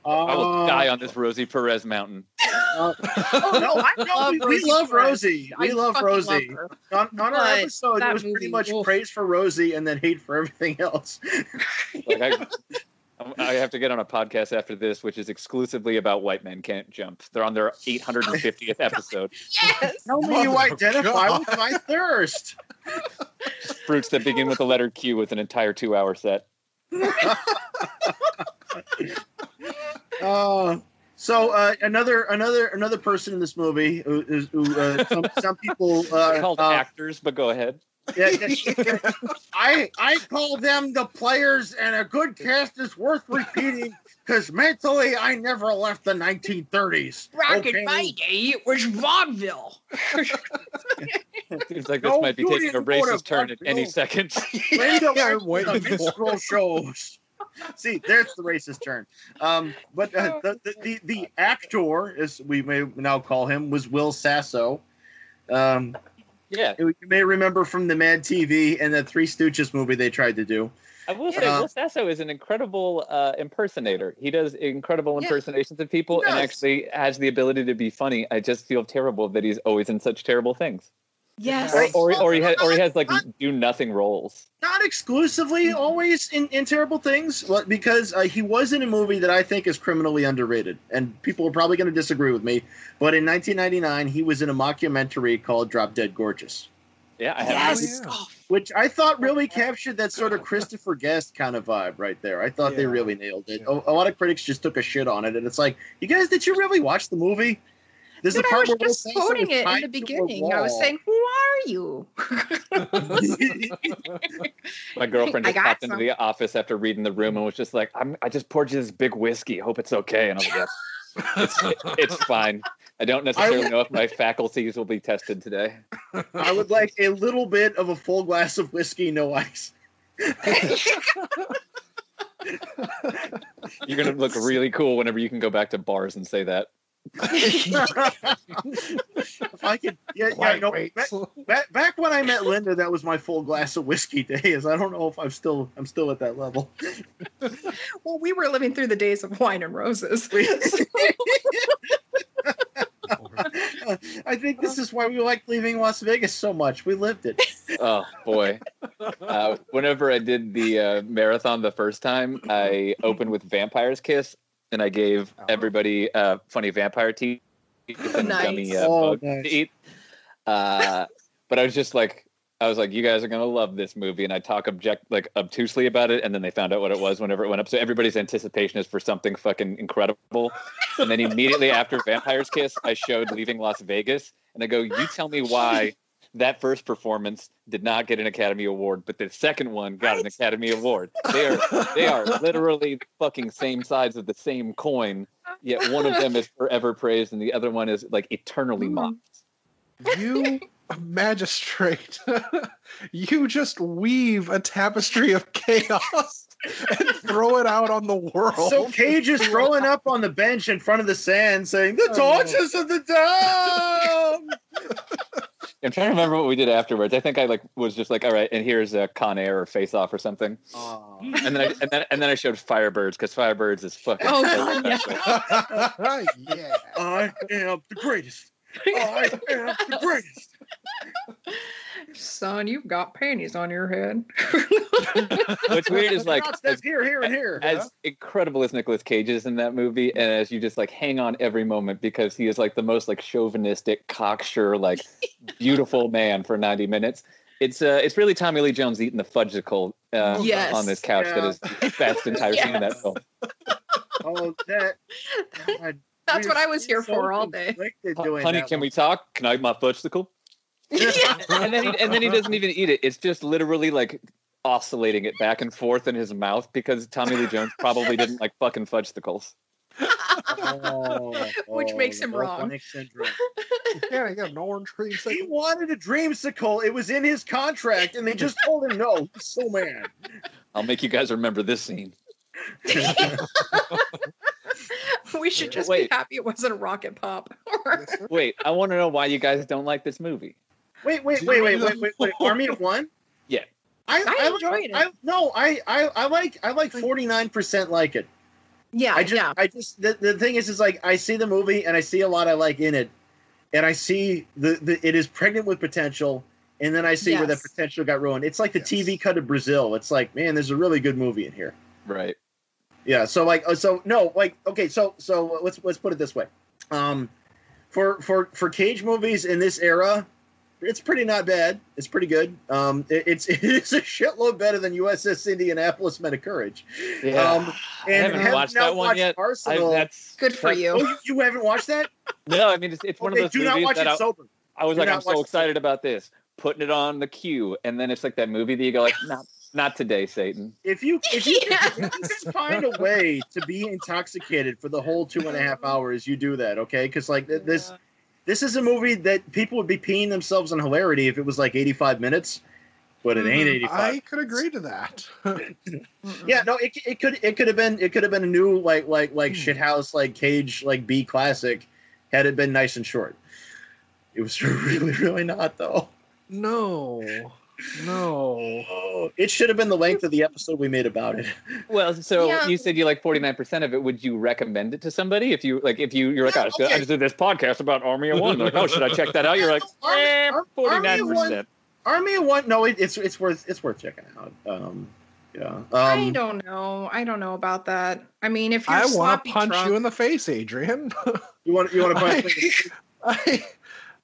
I will Oh. die on this oh. Rosie Perez mountain. Oh, oh no, I know. We, we love Rosie. We I love Rosie. her. on, on our But episode, it was pretty much oof. praise for Rosie and then hate for everything else. Like I, I have to get on a podcast after this, which is exclusively about white men can't jump. They're on their 850th episode. Yes. Tell me you Mother identify God. with my thirst. Fruits that begin with the letter Q with an entire two-hour set. Uh, so uh, another another another person in this movie who, is- who uh, some, some people They're uh, called uh, actors, but go ahead. Yeah, yeah, I I call them the players, and a good cast is worth repeating because mentally I never left the 1930s. Back okay? in my day, it was vaudeville. Seems like this No, might be taking a didn't go to racist turn at any second. Linda went I'm waiting to the minstrel shows. See, there's the racist turn. Um, but uh, the, the, the the actor, as we may now call him, was Will Sasso. Um, yeah, you may remember from the Mad TV and the Three Stooges movie they tried to do. I will say, Uh, Will Sasso is an incredible uh, impersonator. He does incredible Yeah. impersonations of people, and actually has the ability to be funny. I just feel terrible that he's always in such terrible things, Yes. or or, or he has or he has like Not- do nothing roles. Not exclusively always in, in terrible things, but because uh, he was in a movie that I think is criminally underrated, and people are probably going to disagree with me. But in 1999, he was in a mockumentary called "Drop Dead Gorgeous." Yeah, I have. Yes. Yeah. Oh, which I thought really captured that sort of Christopher Guest kind of vibe right there. I thought they really nailed it. A, a lot of critics just took a shit on it, and it's like, you guys, did you really watch the movie? There's Dude, a I part was where just quoting it in the beginning. I was saying, "Who are you?" My girlfriend I just got popped into the office after reading the room and was just like, I'm, "I just poured you this big whiskey. Hope it's okay." And I was like, "Yeah, it's, it's fine. I don't necessarily know if my faculties will be tested today." I would like a little bit of a full glass of whiskey, no ice. You're gonna look really cool whenever you can go back to bars and say that. If I could, yeah, yeah, no. Back, back, back when I met Linda, that was my full glass of whiskey days. I don't know if I'm still, I'm still at that level. well, we were living through the days of wine and roses. I think this is why we like leaving Las Vegas so much. We lived it. Oh boy! Uh, whenever I did the uh, marathon the first time, I opened with Vampire's Kiss, and I gave Oh. everybody uh, funny vampire teeth and Nice. gummy uh, Oh, bugs nice. to eat. Uh, but I was just like, I was like, you guys are gonna love this movie, and I talk object like obtusely about it, and then they found out what it was whenever it went up. So everybody's anticipation is for something fucking incredible, and then immediately after Vampire's Kiss, I showed Leaving Las Vegas, and I go, you tell me why that first performance did not get an Academy Award, but the second one got an Academy Award. They are they are literally fucking same sides of the same coin. Yet one of them is forever praised, and the other one is like eternally Mhm. mocked. you magistrate you just weave a tapestry of chaos and throw it out on the world So Cage is throwing up on the bench in front of the sand, saying, "The Oh. torches of the dome." I'm trying to remember what we did afterwards. I think I like was just like, all right, and here's a Con Air or Face Off or something, Aw. and then I, and then and then I showed Firebirds because Firebirds is fucking. Oh, so God, yeah. yeah I am the greatest. I am the greatest. Son, you've got panties on your head. What's weird is like That's- that's here, here, and here. as incredible as Nicolas Cage is in that movie, and as you just like hang on every moment because he is like the most like chauvinistic, cocksure, like beautiful man for 90 minutes. It's uh, it's really Tommy Lee Jones eating the fudgicle uh, Yes. on this couch that Yeah. is the best entire scene in that film. oh, that. God, That's what I was here so for all day. doing Honey, can one. we talk? Can I have my fudgicle? Yes. and then he, and then he doesn't even eat it. It's just literally like oscillating it back and forth in his mouth because Tommy Lee Jones probably didn't like fucking fudgesicles. Oh, Which oh, makes him the wrong. Panic syndrome. yeah i got an orange cream He wanted a dreamsicle. It was in his contract, and they just told him no. He's so mad. I'll make you guys remember this scene. we should just Wait. be happy it wasn't a rocket pop. Wait, I want to know why you guys don't like this movie. Wait, wait, wait, wait, wait, wait, wait. Army of One. Yeah. I, I I, enjoyed like, it. I, no, I, I, I like, I like forty nine percent like it. yeah, I just, yeah. I just, the, the thing is, is like I see the movie and I see a lot I like in it, and I see the, the it is pregnant with potential, and then I see where that potential got ruined. It's like the Yes. TV cut of Brazil. It's like, man, there's a really good movie in here. Right. Yeah. So like, uh, so no, like, okay. So so let's let's put it this way. Um, for for for Cage movies in this era, it's pretty not bad. It's pretty good. Um, it, it's it's a shitload better than USS Indianapolis Men of Courage. Yeah. Um, I and haven't have watched that one watched yet. I, that's Good for that- Oh, you. you, you haven't watched that? No, I mean it's, it's one okay, of those do not movies watch that it I, sober. I was do like, I'm so the- excited about this, putting it on the queue, and then it's like that movie that you go like, not not today, Satan. If you if you, Yeah. if you can find a way to be intoxicated for the whole two and a half hours, you do that, okay? Because like th- this this is a movie that people would be peeing themselves in hilarity if it was like 85 minutes, but it ain't Mhm. 85. I could agree to that. Yeah, no, it, it could it could have been it could have been a new like like like Hmm. shithouse like cage like B classic had it been nice and short. It was really really not though. no, no. Oh, it should have been the length of the episode we made about it. Well, so Yeah. you said you like 49% of it. Would you recommend it to somebody? If you like, if you, you're like, Yeah, oh, okay. I just did this podcast about Army of One. They're like, oh, should I check that out? You're like, Army- eh, Ar- Army of One- 49%. Army of One, no, it, it's it's worth it's worth checking out. Um, yeah. Um, I don't know. I don't know about that. I mean, if you're I want to punch drunk, you in the face, Adrian. You want you want to I, me? I,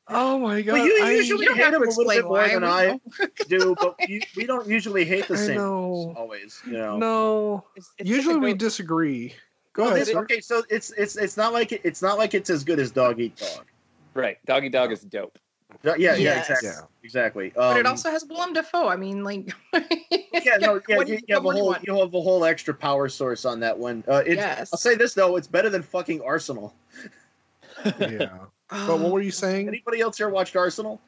oh my god! Well, you I, usually you don't hate have him to a little bit more than we I do, but you, we don't usually hate the same know. always. You know. no. It's- it's Usually we disagree. Go Well, ahead, this- okay, so it's it's it's not like it, it's not like it's as good as Dog Eat Dog. Right. Doggy Dog is dope. Yeah, yeah, Yes. exactly. Yeah. Exactly. but it Um, also has Willem Dafoe. I mean, like, yeah, no, yeah, what- you, you have a what more do you whole you have a whole extra power source on that one. Uh, it, yes. I'll say this though, it's better than fucking Arsenal. Yeah. But what were you saying? Anybody else here watched Arsenal?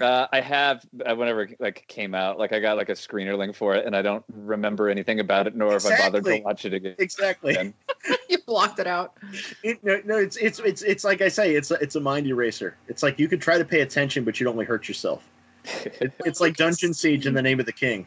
Uh, I have uh, whenever it, like came out, like I got like a screener link for it, and I don't remember anything about it, nor have I bothered to watch it again. Exactly. You blocked it out. It, no, no, it's it's it's it's like I say, it's a, it's a mind eraser. It's like you could try to pay attention, but you don't only hurt yourself. It, it's like Dungeon Siege in the name of the king.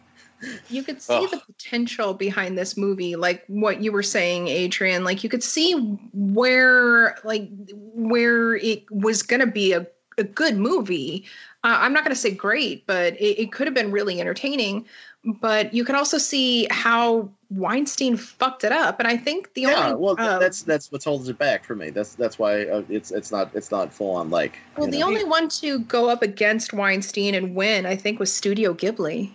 You could see Ugh. the potential behind this movie, like what you were saying, Adrian. Like you could see where, like, where it was going to be a, a good movie. Uh, I'm not going to say great, but it, it could have been really entertaining. But you could also see how Weinstein fucked it up, and I think the yeah, only well, uh, that's that's what holds it back for me. That's that's why uh, it's it's not it's not full on like. well, the know. only one to go up against Weinstein and win, I think, was Studio Ghibli.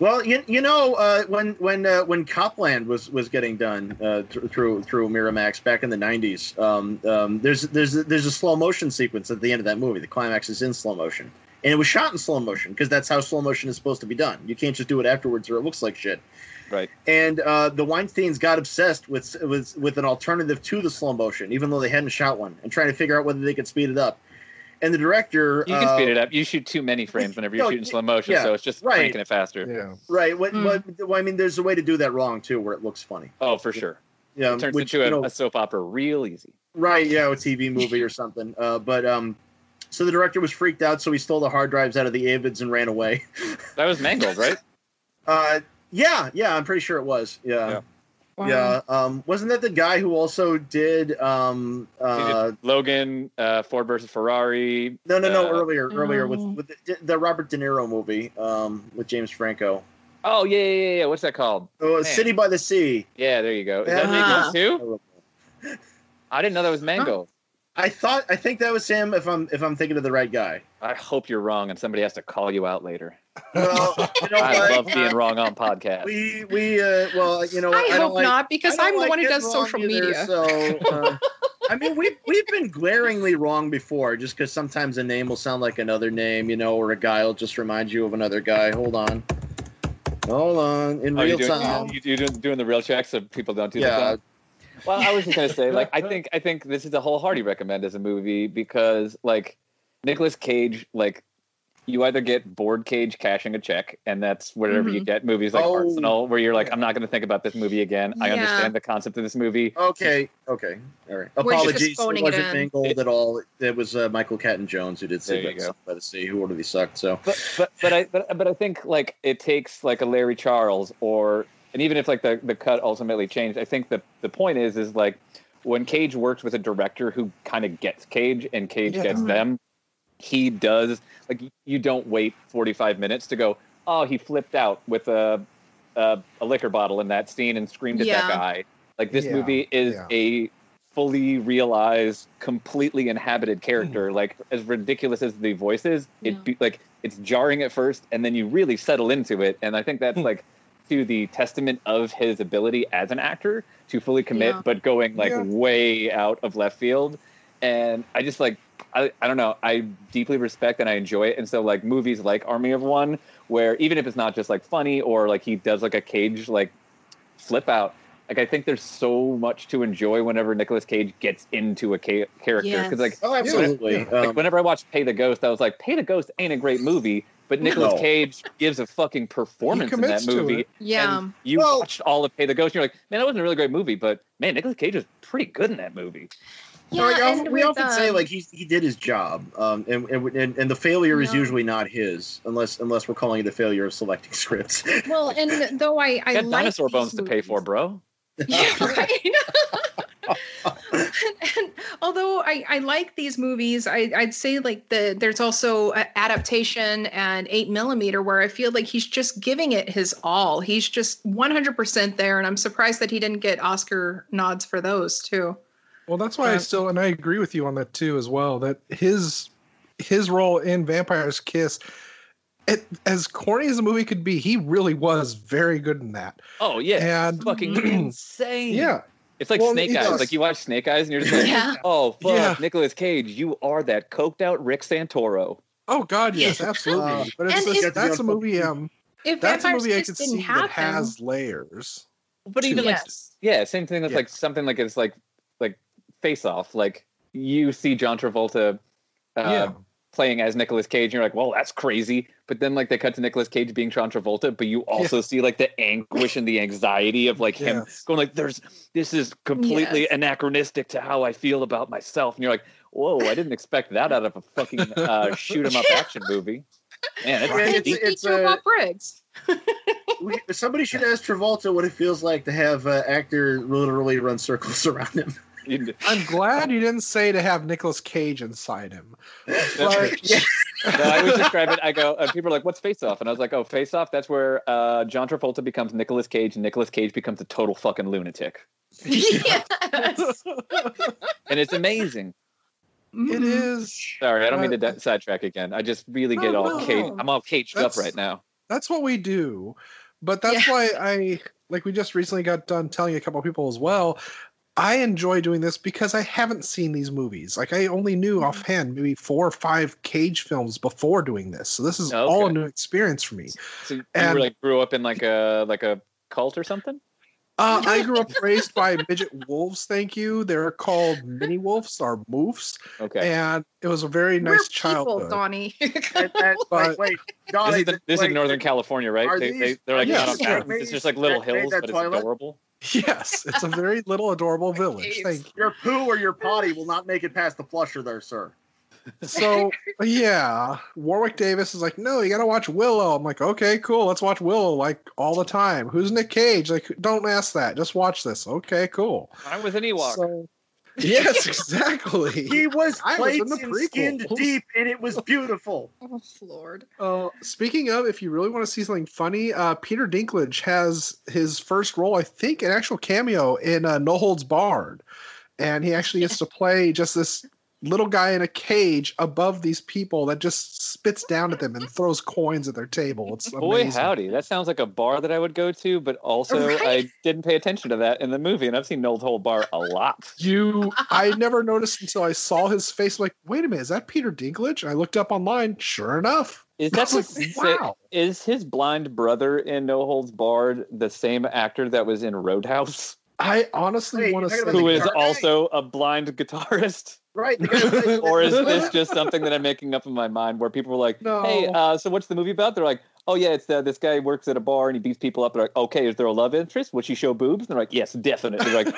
Well, you, you know uh, when when uh, when Copland was was getting done uh, th- through through Miramax back in the '90s, um, um, there's there's there's a slow motion sequence at the end of that movie. The climax is in slow motion, and it was shot in slow motion because that's how slow motion is supposed to be done. You can't just do it afterwards or it looks like shit. Right. And uh, the Weinstein's got obsessed with with with an alternative to the slow motion, even though they hadn't shot one, and trying to figure out whether they could speed it up. And the director, You can uh, speed it up. You shoot too many frames whenever you're No, shooting slow motion, yeah, so it's just right. cranking it faster. Yeah. right? What, Mm. what, well, I mean, there's a way to do that wrong too, where it looks funny. Oh, for sure. Yeah, it turns which, into a, you know, a soap opera real easy. right? Yeah, a TV movie or something. Uh, but um, so the director was freaked out, so he stole the hard drives out of the Avids and ran away. That was Mangold, right? Uh, yeah, yeah, I'm pretty sure it was. Yeah, Yeah. Wow. yeah. Um, wasn't that the guy who also did um He did uh Logan, uh, Ford versus Ferrari. no no no uh, earlier earlier with Oh. with the, the Robert De Niro movie um with James Franco. Oh yeah, yeah, yeah, yeah. What's that called? Oh, City by the Sea. Yeah, there you go. Is that Ah. Too? I didn't know that was Mangold. I thought I think that was him. If I'm if I'm thinking of the right guy. I hope you're wrong, and somebody has to call you out later. Well, you know I what? love being wrong on podcasts. We we uh well you know I, don't hope like, not because I don't I'm the like one who does wrong social either, media. So uh, I mean we've we've been glaringly wrong before just because sometimes a name will sound like another name you know or a guy will just remind you of another guy. Hold on, hold on in Oh, real you're doing, time. you, you're doing, doing the real check so people don't do Yeah. that. Well, I was just gonna say, like, I think I think this is a wholehearted recommend as a movie because, like, Nicolas Cage, like, you either get bored Cage cashing a check, and that's whatever you Mhm. get. Movies like Oh. Arsenal, where you're like, I'm not gonna think about this movie again. I understand the concept of this movie. Okay, okay, all right. Where you're just Apologies, it it wasn't in. Mangold at all. It was uh, Michael Caton-Jones who did There Sea you by, go. by the Sea, who already sucked. So But but but I but, but I think like it takes like a Larry Charles or and even if like the the cut ultimately changed, I think the the point is is like when Cage works with a director who kind of gets Cage and Cage Yeah. gets them, he does like you don't wait 45 minutes to go, "Oh, he flipped out with a uh, a liquor bottle in that scene and screamed at Yeah. that guy. Like this Yeah, movie is yeah. a fully realized, completely inhabited character. Like as ridiculous as the voice is, it be, like it's jarring at first, and then you really settle into it. And I think that's Hmm. like to the testament of his ability as an actor to fully commit, Yeah. but going like Yeah. way out of left field. And I just like I, I don't know. I deeply respect and I enjoy it. And so like movies like Army of One, where even if it's not just like funny or like he does like a cage like flip out, like I think there's so much to enjoy whenever Nicolas Cage gets into a ca- character. Because like, Oh, absolutely. Yeah, like Um, whenever I watched Pay the Ghost, I was like, Pay the Ghost ain't a great movie, but Nicolas No. Cage gives a fucking performance in that movie. Yeah. And you Well- watched all of Pay the Ghost, and you're like, man, that wasn't a really great movie, but man, Nicolas Cage was pretty good in that movie. Yeah, like, and we with, often say um, like he's he did his job, um, and, and and and the failure is usually not his, unless unless we're calling it the failure of selecting scripts. well, and though I I got like dinosaur these bones to pay for, bro. Yeah, right. and, and although I, I like these movies, I, I'd say like the there's also a adaptation and eight millimeter where I feel like he's just giving it his all. He's just 100% there, and I'm surprised that he didn't get Oscar nods for those too. Well, that's why I Uh, still, and I agree with you on that too as well. That his his role in Vampire's Kiss, it, as corny as the movie could be, he really was very good in that. Oh yeah, And fucking insane. yeah, It's like Well, Snake Eyes. does. Like you watch Snake Eyes and you're just like, Yeah. oh fuck, Yeah. Nicolas Cage, you are that coked out Rick Santoro. oh god, yes, absolutely. Uh, but it's and just, if- that's a movie. Um, If that's a movie I could didn't see happen, that has layers. But even like yes. yeah, same thing with Yeah. like something like it's like like Face Off. Like you see John Travolta uh, yeah, playing as Nicolas Cage, and you're like, well, that's crazy. But then like they cut to Nicolas Cage being John Travolta, but you also see like the anguish and the anxiety of like him Yes. going like, there's this is completely Yes. anachronistic to how I feel about myself, and you're like, whoa, I didn't expect that out of a fucking uh, shoot 'em up action movie. Man, it's Right. And It's- it's, it's Joe a- Bob Briggs. we, somebody should ask Travolta what it feels like to have uh, actor literally run circles around him. You- I'm glad you didn't say to have Nicolas Cage inside him. Like, yeah, No, I always describe it. I go, and people are like, "What's Face Off?" And I was like, "Oh, Face Off. That's where uh, John Travolta becomes Nicolas Cage, and Nicolas Cage becomes a total fucking lunatic, yes. and it's amazing." It Mhm. Sorry, I don't mean to Uh, de- sidetrack again. I just really get No, all no, caged. no. I'm all caged That's- up right now. That's what we do. But that's Yeah. why I like we just recently got done telling a couple of people as well. I enjoy doing this because I haven't seen these movies. Like I only knew Mhm. offhand maybe four or five Cage films before doing this. So this is Okay. all a new experience for me. So you And- were like grew up in like a like a cult or something. Uh, I grew up raised by midget wolves. Thank you. They're called mini wolves or moofs, Okay, and it was a very We're nice people, childhood. Donnie. and, and, But- wait, wait, this Donnie, is, the, this is wait, Northern California, right? They, these- they, they're like Yes, not yeah. It's just like little hills, that but it's adorable. Yes, it's a very little adorable village. Thank you. Your poo or your potty will not make it past the flusher there, sir. So yeah, Warwick Davis is like, no, you gotta watch Willow. I'm like, okay, cool, let's watch Willow like all the time. Who's Nick Cage? Like, don't ask that. Just watch this. Okay, cool. I was an Ewok. So, yes, exactly. He was I was in the and prequel. skinned deep, and it was beautiful. oh, Lord. Uh, speaking of, if you really want to see something funny, uh, Peter Dinklage has his first role, I think, an actual cameo in uh, No Holds Barred, and he actually gets to play just this little guy in a cage above these people that just spits down at them and throws coins at their table. It's Boy, howdy! That sounds like a bar that I would go to, but also Right? I didn't pay attention to that in the movie, and I've seen Old Hole Bar a lot. You, I never noticed until I saw his face. Like, wait a minute, is that Peter Dinklage? And I looked up online. Sure enough, Is that like, wow. is his blind brother in No Holds Barred the same actor that was in Roadhouse, I honestly Wait, want to you're say talking who the is guitar guy? also a blind guitarist? Right. the guy who plays- Or is this just something that I'm making up in my mind where people were like, No. "Hey, uh, so what's the movie about?" They're like, "Oh yeah, it's uh, this guy works at a bar and he beats people up." They're like, "Okay, is there a love interest? Would she show boobs?" And they're like, "Yes, definitely." They're like,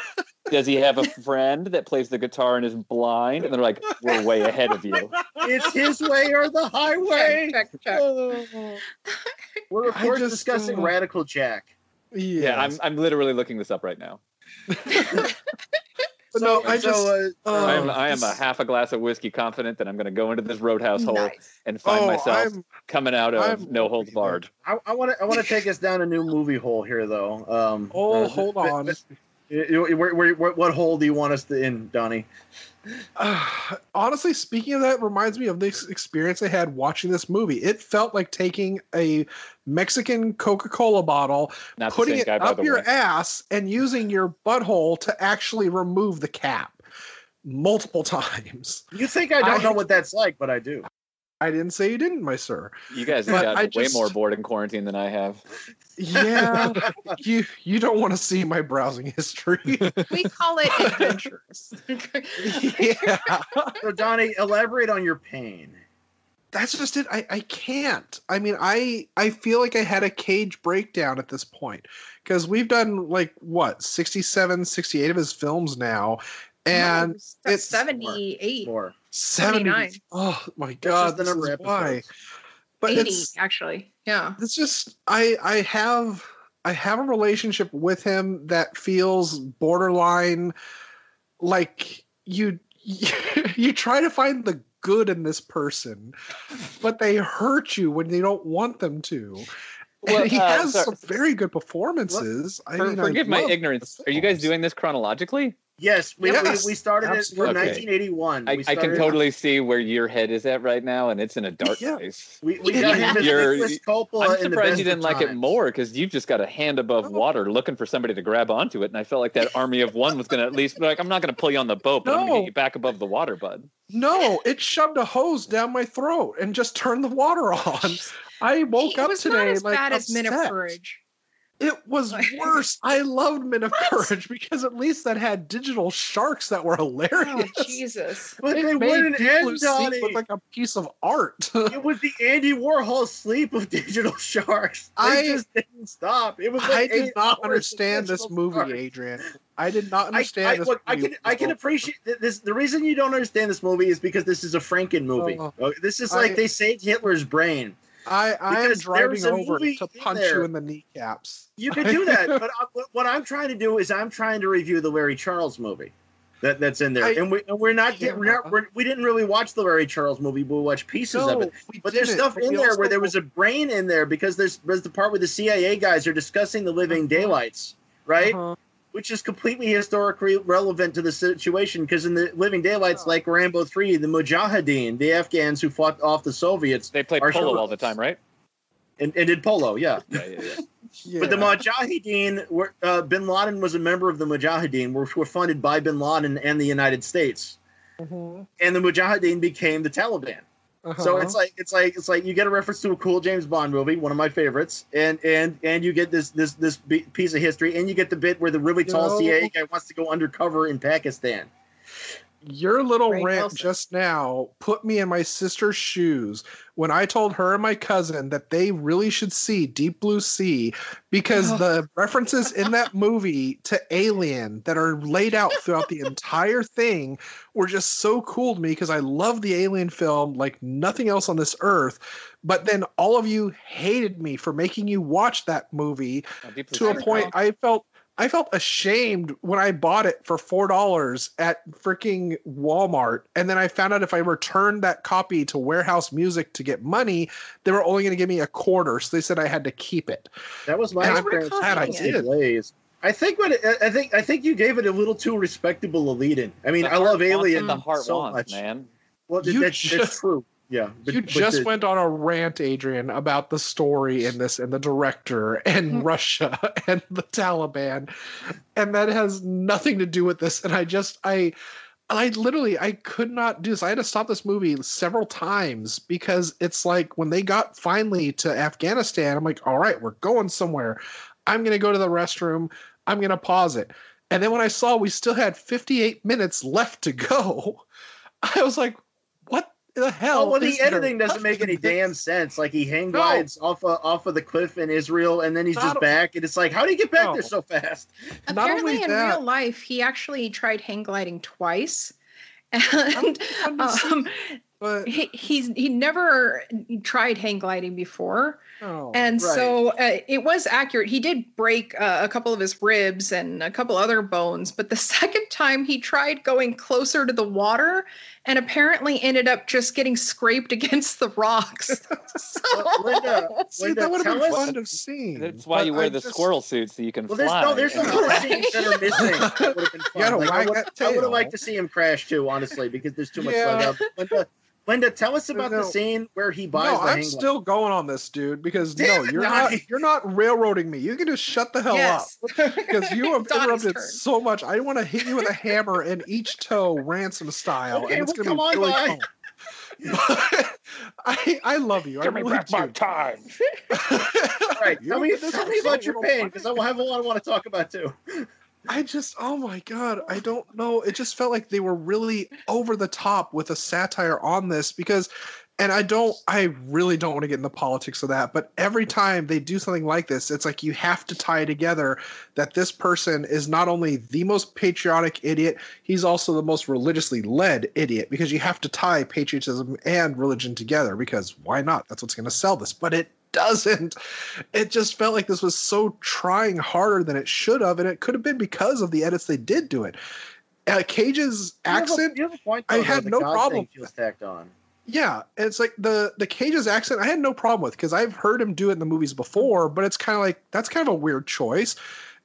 "Does he have a friend that plays the guitar and is blind?" And they're like, "We're way ahead of you." it's his way or the highway. Check, check, check. We're of course just, discussing uh, Radical Jack. Yeah, I'm I'm literally looking this up right now. But no, I just uh, uh, I am, I am a half a glass of whiskey confident that I'm going to go into this roadhouse hole Nice. and find oh, myself I'm, coming out of I'm no holds barred. I want to I want to take us down a new movie hole here, though. Um, oh, uh, hold th- on. Th- you- you- where- where- what, what hole do you want us to in, Donnie? honestly, speaking of that, reminds me of this experience I had watching this movie. It felt like taking a Mexican Coca Cola bottle, Not putting same it guy, up your way. ass, and using your butthole to actually remove the cap multiple times. You think I don't I- know what that's like, but I do. I didn't say you didn't, my sir. You guys have But gotten way just- more bored in quarantine than I have. Yeah, you you don't want to see my browsing history. We call it adventures. yeah, So, Donnie, elaborate on your pain. that's just it. I, I can't. I mean, I I feel like I had a cage breakdown at this point because we've done like what 67, 68 of his films now, and That's it's 78. More. 70. 79. Oh my god, just the this number is of why. But 80, it's actually. Yeah. it's just I I have I have a relationship with him that feels borderline like you you, try to find the good in this person, but they hurt you when you don't want them to. Well, he uh, has so- some very good performances. I For, mean, I forgive my ignorance. Are you guys doing this chronologically? Yes, we, Yes, we, we started it from absolutely. 1981. I, we I can started- totally see where your head is at right now, and it's in a dark Yeah. place. We, we got him as Nicolas Coppola I'm in the surprised you didn't of like it more because you've just got a hand above No. water looking for somebody to grab onto it. And I felt like that army of one was going to at least like, I'm not going to pull you on the boat, but I'm going to No. get you back above the water, bud. No, it shoved a hose down my throat and just turned the water on. I woke it up was today not as like bad as Men of upset. Courage. It was worse. I loved Men of Courage because at least that had digital sharks that were oh, hilarious. Oh, Jesus. But It they made wouldn't Deep end, Blue Sea Donnie. look like a piece of art. It was the Andy Warhol sleep of digital sharks. They I- just didn't stop. It was like I did not understand this movie, sharks. Adrian. I did not understand I, this look, I movie. can I can appreciate th- this. The reason you don't understand this movie is because this is a Franken movie. Oh. This is like I- they saved Hitler's brain. I, I am driving over to punch you in the kneecaps. You can do that, but I, what- I'm trying to do is I'm trying to review the Larry Charles movie. That, that's in there, I- and we and we're not Yeah. we're not we're, we didn't really watch the Larry Charles movie. but We watched pieces of it. But there's stuff in there where there was a brain in there because there's there's the part where the CIA guys are discussing the living daylights, right? Uh-huh. Which is completely historically relevant to the situation because in the living daylights, Oh. like Rambo Three, the Mujahideen, the Afghans who fought off the Soviets, They played polo show- all the time, right? and, and did polo, yeah. Yeah, yeah, yeah. Yeah. But the Mujahideen, were, uh, Bin Laden was a member of the Mujahideen, which were funded by Bin Laden and the United States, Mhm. and the Mujahideen became the Taliban. So Uh-huh. it's like it's like it's like you get a reference to a cool James Bond movie, one of my favorites, and and and you get this this this piece of history, and you get the bit where the really tall No. CIA guy wants to go undercover in Pakistan. Your little Ray rant Nelson. just now put me in my sister's shoes when I told her and my cousin that they really should see Deep Blue Sea because Oh. the references in that movie to Alien that are laid out throughout the entire thing were just so cool to me because I love the Alien film like nothing else on this earth. But then all of you hated me for making you watch that movie Oh, to a point I felt I felt ashamed when I bought it for four dollars at freaking Walmart, and then I found out if I returned that copy to Warehouse Music to get money, they were only going to give me a quarter. So they said I had to keep it. That was my And I'm experience. glad I did. Blaze. I think what it, I think I think you gave it a little too respectable a lead in. I mean, The I love Alien The heart so wants, much. man. Well, You that's, ju- that's true. Yeah, but, you but just the- went on a rant, Adrian, about the story in this and the director and Mhm. Russia and the Taliban, and that has nothing to do with this. And I just I. I literally I could not do this. I had to stop this movie several times because it's like when they got finally to Afghanistan, I'm like, all right, we're going somewhere. I'm gonna go to the restroom. I'm gonna pause it. And then when I saw we still had 58 minutes left to go, I was like, what the hell? Oh well, the editing doesn't make any damn sense. Like he hang No. glides off of, off of the cliff in Israel, and then he's Not just a- back, and it's like, how do you get back No. there so fast? Not Apparently, only in that- real life, he actually tried hang gliding twice. And fun to see. um, but he, he's he never tried hang gliding before oh, and right. so uh, it was accurate he did break uh, a couple of his ribs and a couple other bones but the second time he tried going closer to the water and apparently ended up just getting scraped against the rocks so, Well, Linda, see, Linda, that would have been us- fun to see. That's why but you wear I the just- squirrel suit so you can Well, there's fly. no, there's some little Right. scenes that are missing. That would have been fun. Like, I would, that I would have liked to see him crash too, honestly, because there's too much Yeah. love. Linda, Linda, tell us about the scene where he buys No, the I'm hang still going on this, dude. Because Damn no, you're Donnie. not. You're not railroading me. You can just shut the hell yes up because you have Donnie's interrupted turn. so much. I want to hit you with a hammer in each toe, ransom style, Okay, and it's well, gonna come be on, really guy. fun. I I love you. I really do. time. All right, You tell don't me, this tell me about your pain, because I will have a lot I want to talk about too. I just, oh my god, I don't know. It just felt like they were really over the top with a satire on this because, and I don't, I really don't want to get in the politics of that, but every time they do something like this, it's like you have to tie together that this person is not only the most patriotic idiot, he's also the most religiously led idiot because you have to tie patriotism and religion together because why not? That's what's going to sell this. But it doesn't. It just felt like this was so trying harder than it should have, and it could have been because of the edits they did do it. Uh, Cage's You have a- accent, you have a point. I had no problem She tacked on. yeah, it's like the the Cage's accent. I had no problem with because I've heard him do it in the movies before, but it's kind of like that's kind of a weird choice.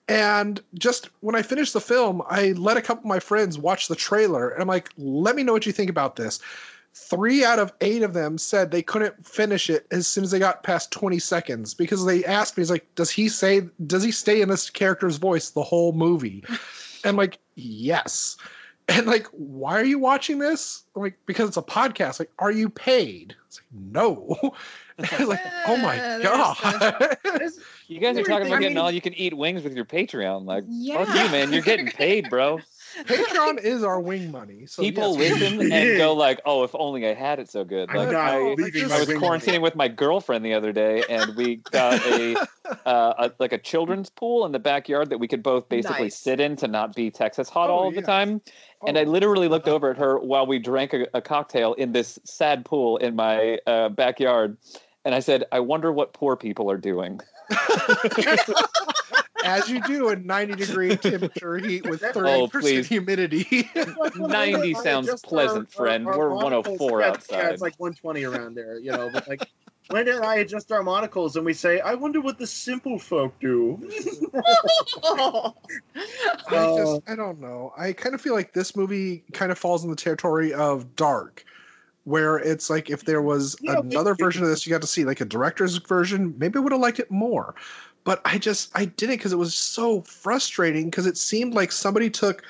And just when I finished the film, I let a couple of my friends watch the trailer, and I'm like, "Let me know what you think about this." Three out of eight of them said they couldn't finish it as soon as they got past 20 seconds because they asked me, "He's like, does he say? Does he stay in this character's voice the whole movie?" And I'm like, "Yes." And like, why are you watching this? I'm like, because it's a podcast. Like, are you paid? It's like, no. like, oh my Uh, there's god. You guys are talking about getting mean- all you can eat wings with your Patreon. Like, fuck you, man. You're getting paid, bro. Patreon is our wing money. So People yes, we- listen and go like, "Oh, if only I had it so good." I'm Like, not I, I was my wing quarantining with my girlfriend the other day, and we got a, uh, a like a children's pool in the backyard that we could both basically Nice. sit in to not be Texas hot Oh, all of the yeah. time. And I Oh. literally looked over at her while we drank a, a cocktail in this sad pool in my uh, backyard, and I said, "I wonder what poor people are doing." as you do in 90 degree temperature heat with 30% Oh, please. humidity. Ninety sounds pleasant, friend. We're 104 Yeah, outside. it's like 120 around there, you know. But like, Linda and I adjust our monocles and we say, "I wonder what the simple folk do." I Uh, just I don't know. I kind of feel like this movie kind of falls in the territory of dark, where it's like if there was Yeah, another it- version of this you got to see, like a director's version, maybe I would have liked it more. But I just I didn't because it was so frustrating because it seemed like somebody took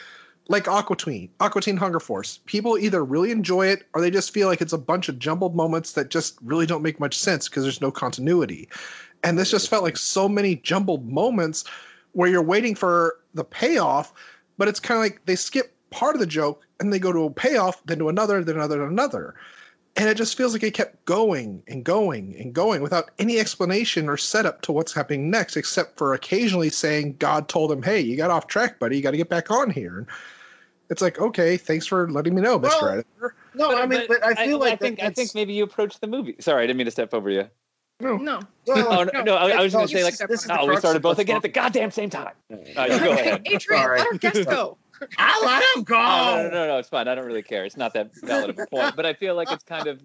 like Aqua Teen, Aquatine Hunger Force. People either really enjoy it or they just feel like it's a bunch of jumbled moments that just really don't make much sense because there's no continuity. And this just felt like so many jumbled moments where you're waiting for the payoff, but it's kind of like they skip part of the joke and they go to a payoff, then to another, then another, then another. And it just feels like it kept going and going and going without any explanation or setup to what's happening next, except for occasionally saying God told him, "Hey, you got off track, buddy. You got to get back on here." And it's like, okay, thanks for letting me know, Mister Well, Editor. no, I mean, but I feel like I think I think maybe you approached the movie. Sorry, I didn't mean to step over you. no well, Oh no, no I, I was going to say like, step this is on oh, we started both again at the goddamn same time. Uh, you go ahead. Adrian, let our guest go. I let him go. Oh, no, no, no, no, it's fine. I don't really care. It's not that valid of a point, but I feel like it's kind of.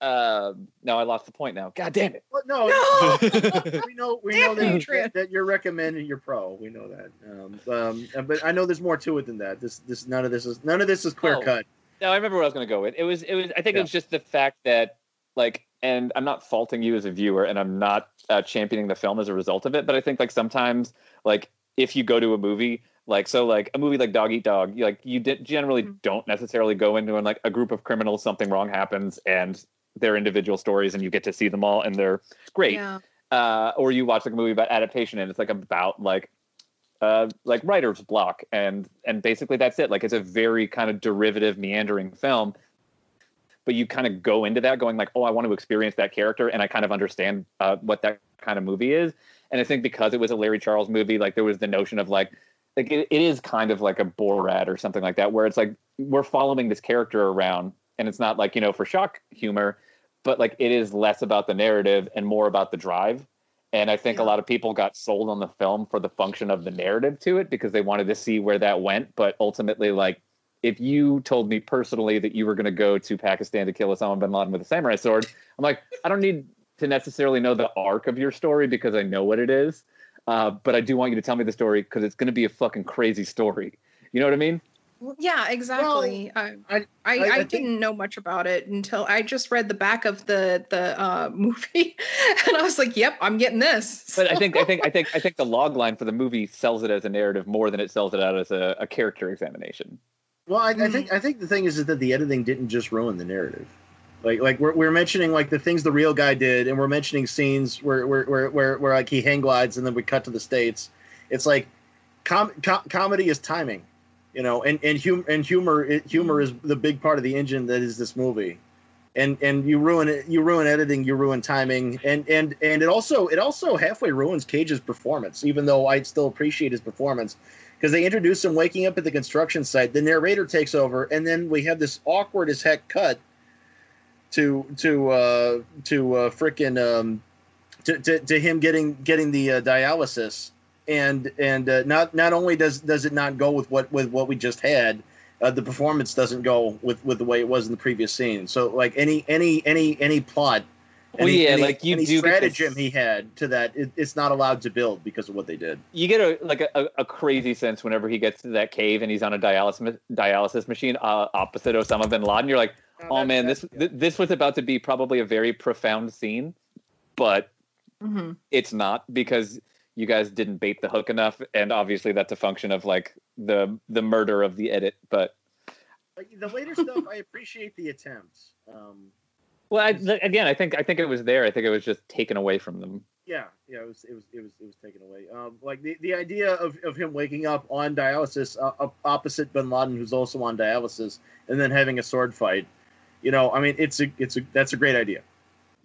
Uh, no, I lost the point now. God damn it! Well, no, No. we know we Damn know that, Adrian. that you're recommending your pro. We know that. Um, um, but I know there's more to it than that. This this none of this is none of this is clear Oh. cut. No, I remember what I was going to go with. It was, it was. I think Yeah. it was just the fact that, like, and I'm not faulting you as a viewer, and I'm not uh, championing the film as a result of it. But I think like sometimes, like, if you go to a movie, like, so like a movie like Dog Eat Dog, you, like you generally Mhm. don't necessarily go into and like a group of criminals, something wrong happens, and their individual stories, and you get to see them all, and they're great. Yeah. uh, or you watch like a movie about adaptation and it's like about like uh, like writer's block and and basically that's it like it's a very kind of derivative meandering film but you kind of go into that going like oh i want to experience that character and i kind of understand uh, what that kind of movie is and i think because it was a larry charles movie like there was the notion of like like it, it is kind of like a borat or something like that where it's like we're following this character around and it's not like you know for shock humor, but like it is less about the narrative and more about the drive. And I think Yeah. a lot of people got sold on the film for the function of the narrative to it because they wanted to see where that went. But ultimately, like if you told me personally that you were going to go to Pakistan to kill Osama bin Laden with a samurai sword, I'm like, I don't need to necessarily know the arc of your story because I know what it is. Uh, but I do want you to tell me the story because it's going to be a fucking crazy story. You know what I mean? Yeah, exactly. I, I- I, I, I didn't know much about it until I just read the back of the the uh, movie, and I was like, "Yep, I'm getting this." But I think I think I think I think the log line for the movie sells it as a narrative more than it sells it out as a, a character examination. Well, I, I think I think the thing is, is that the editing didn't just ruin the narrative. Like like we're, we're mentioning like the things the real guy did, and we're mentioning scenes where where where where, where like he hang glides, and then we cut to the states. It's like com- com- comedy is timing, you know, and and hum- and humor it, humor is the big part of the engine that is this movie. And and you ruin it. You ruin editing. You ruin timing. And and and it also it also halfway ruins Cage's performance. Even though I still appreciate his performance, because they introduce him waking up at the construction site. The narrator takes over, and then we have this awkward as heck cut to to uh, to uh, frickin' um, to, to to him getting getting the uh, dialysis, and and uh, not not only does does it not go with what with what we just had. Uh, the performance doesn't go with, with the way it was in the previous scene. So, like any any any any plot, Well, any, yeah, any, like you any do stratagem he had to that, it, it's not allowed to build because of what they did. You get a like a, a crazy sense whenever he gets to that cave and he's on a dialysis dialysis machine uh, opposite Osama bin Laden. You're like, oh man, this th- this was about to be probably a very profound scene, but Mhm. it's not because you guys didn't bait the hook enough, and obviously that's a function of like the the murder of the edit. But the later stuff, I appreciate the attempts. Um, well, I, th- again, I think I think it was there. I think it was just taken away from them. yeah, yeah, it was it was it was it was taken away. Um, like the, the idea of, of him waking up on dialysis uh, opposite Bin Laden, who's also on dialysis, and then having a sword fight. You know, I mean, it's a it's a that's a great idea.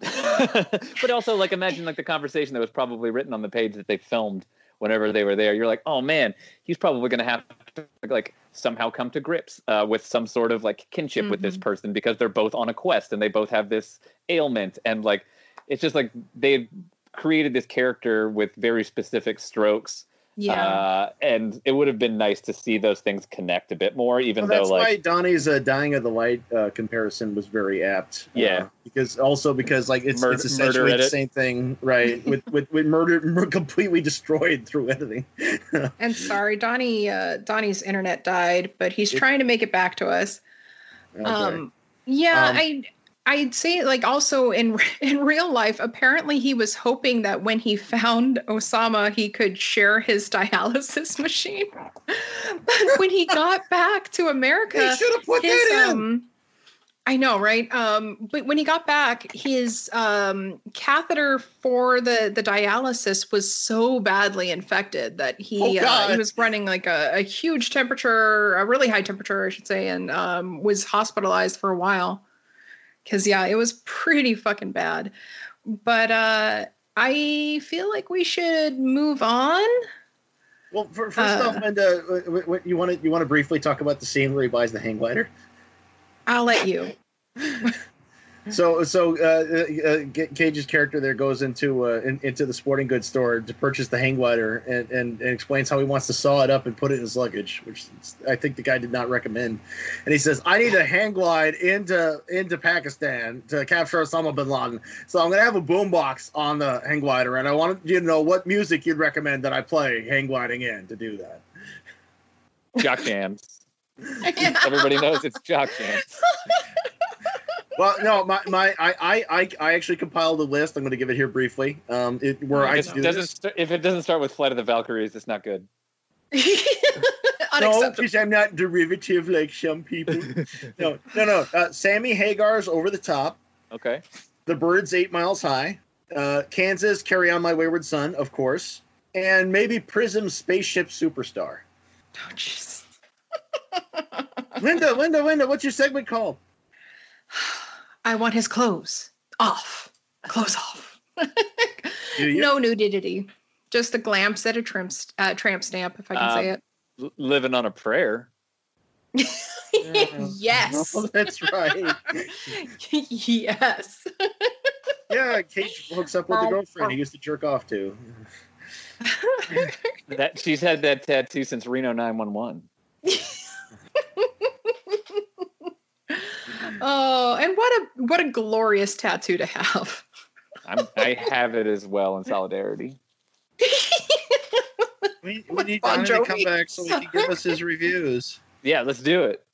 but also, like, imagine like the conversation that was probably written on the page that they filmed whenever they were there. You're like, oh man, he's probably going to have to like somehow come to grips uh, with some sort of like kinship with this Mhm. person because they're both on a quest and they both have this ailment and like it's just like they created this character with very specific strokes. Yeah. Uh, and it would have been nice to see those things connect a bit more, even Well, that's though like why Donnie's uh, "Dying of the Light" uh, comparison was very apt. uh, Yeah. because also because like it's Mur- it's essentially the same thing, right? with with with murder completely destroyed through editing. and sorry, Donnie. Uh, Donnie's internet died, but he's trying to make it back to us. Okay. Um, yeah, Um, I I'd say like also in in real life, apparently he was hoping that when he found Osama, he could share his dialysis machine. but when he got back to America, they should have put his, that in. um, I know, right? Um, but when he got back, his um, catheter for the the dialysis was so badly infected that he Oh, uh, he was running like a, a huge temperature, a really high temperature, I should say, and um, was hospitalized for a while. Because yeah, it was pretty fucking bad. But uh, I feel like we should move on. Well, for, first uh, off, Linda, uh, what, you want to you want to briefly talk about the scene where he buys the hang glider? I'll let you. So, so uh, uh, uh, Cage's character there goes into uh, in, into the sporting goods store to purchase the hang glider and, and, and explains how he wants to saw it up and put it in his luggage, which I think the guy did not recommend. And he says, "I need a hang glide into into Pakistan to capture Osama bin Laden. So I'm gonna have a boombox on the hang glider, and I wanted you to know what music you'd recommend that I play hang gliding in to do that." jock jams. Everybody knows it's jock jams. Well, no, my, my I, I I I actually compiled a list. I'm going to give it here briefly. Um, it, where I If it do doesn't this. st- if it doesn't start with Flight of the Valkyries, it's not good. No, because I'm not derivative like some people. no, no, no. Uh, Sammy Hagar's over the top. Okay. The Byrds Eight Miles High. Uh, Kansas, Carry On My Wayward Son, of course, and maybe Prism Spaceship Superstar. Oh, jeez. Linda, Linda, Linda, what's your segment called? I want his clothes off. Clothes off. No nudity. Just a glamp set of trimp, uh, tramp stamp, if I can say Um, it. L- living on a prayer. yes. Oh, that's right. yes. Yeah, Cage hooks up with the girlfriend he used to jerk off to. That she's had that tattoo since Reno 911. Oh, and what a what a glorious tattoo to have. I'm, I have it as well in solidarity. We, we need Bon Donnie to come back so he can give us his reviews. Yeah, let's do it.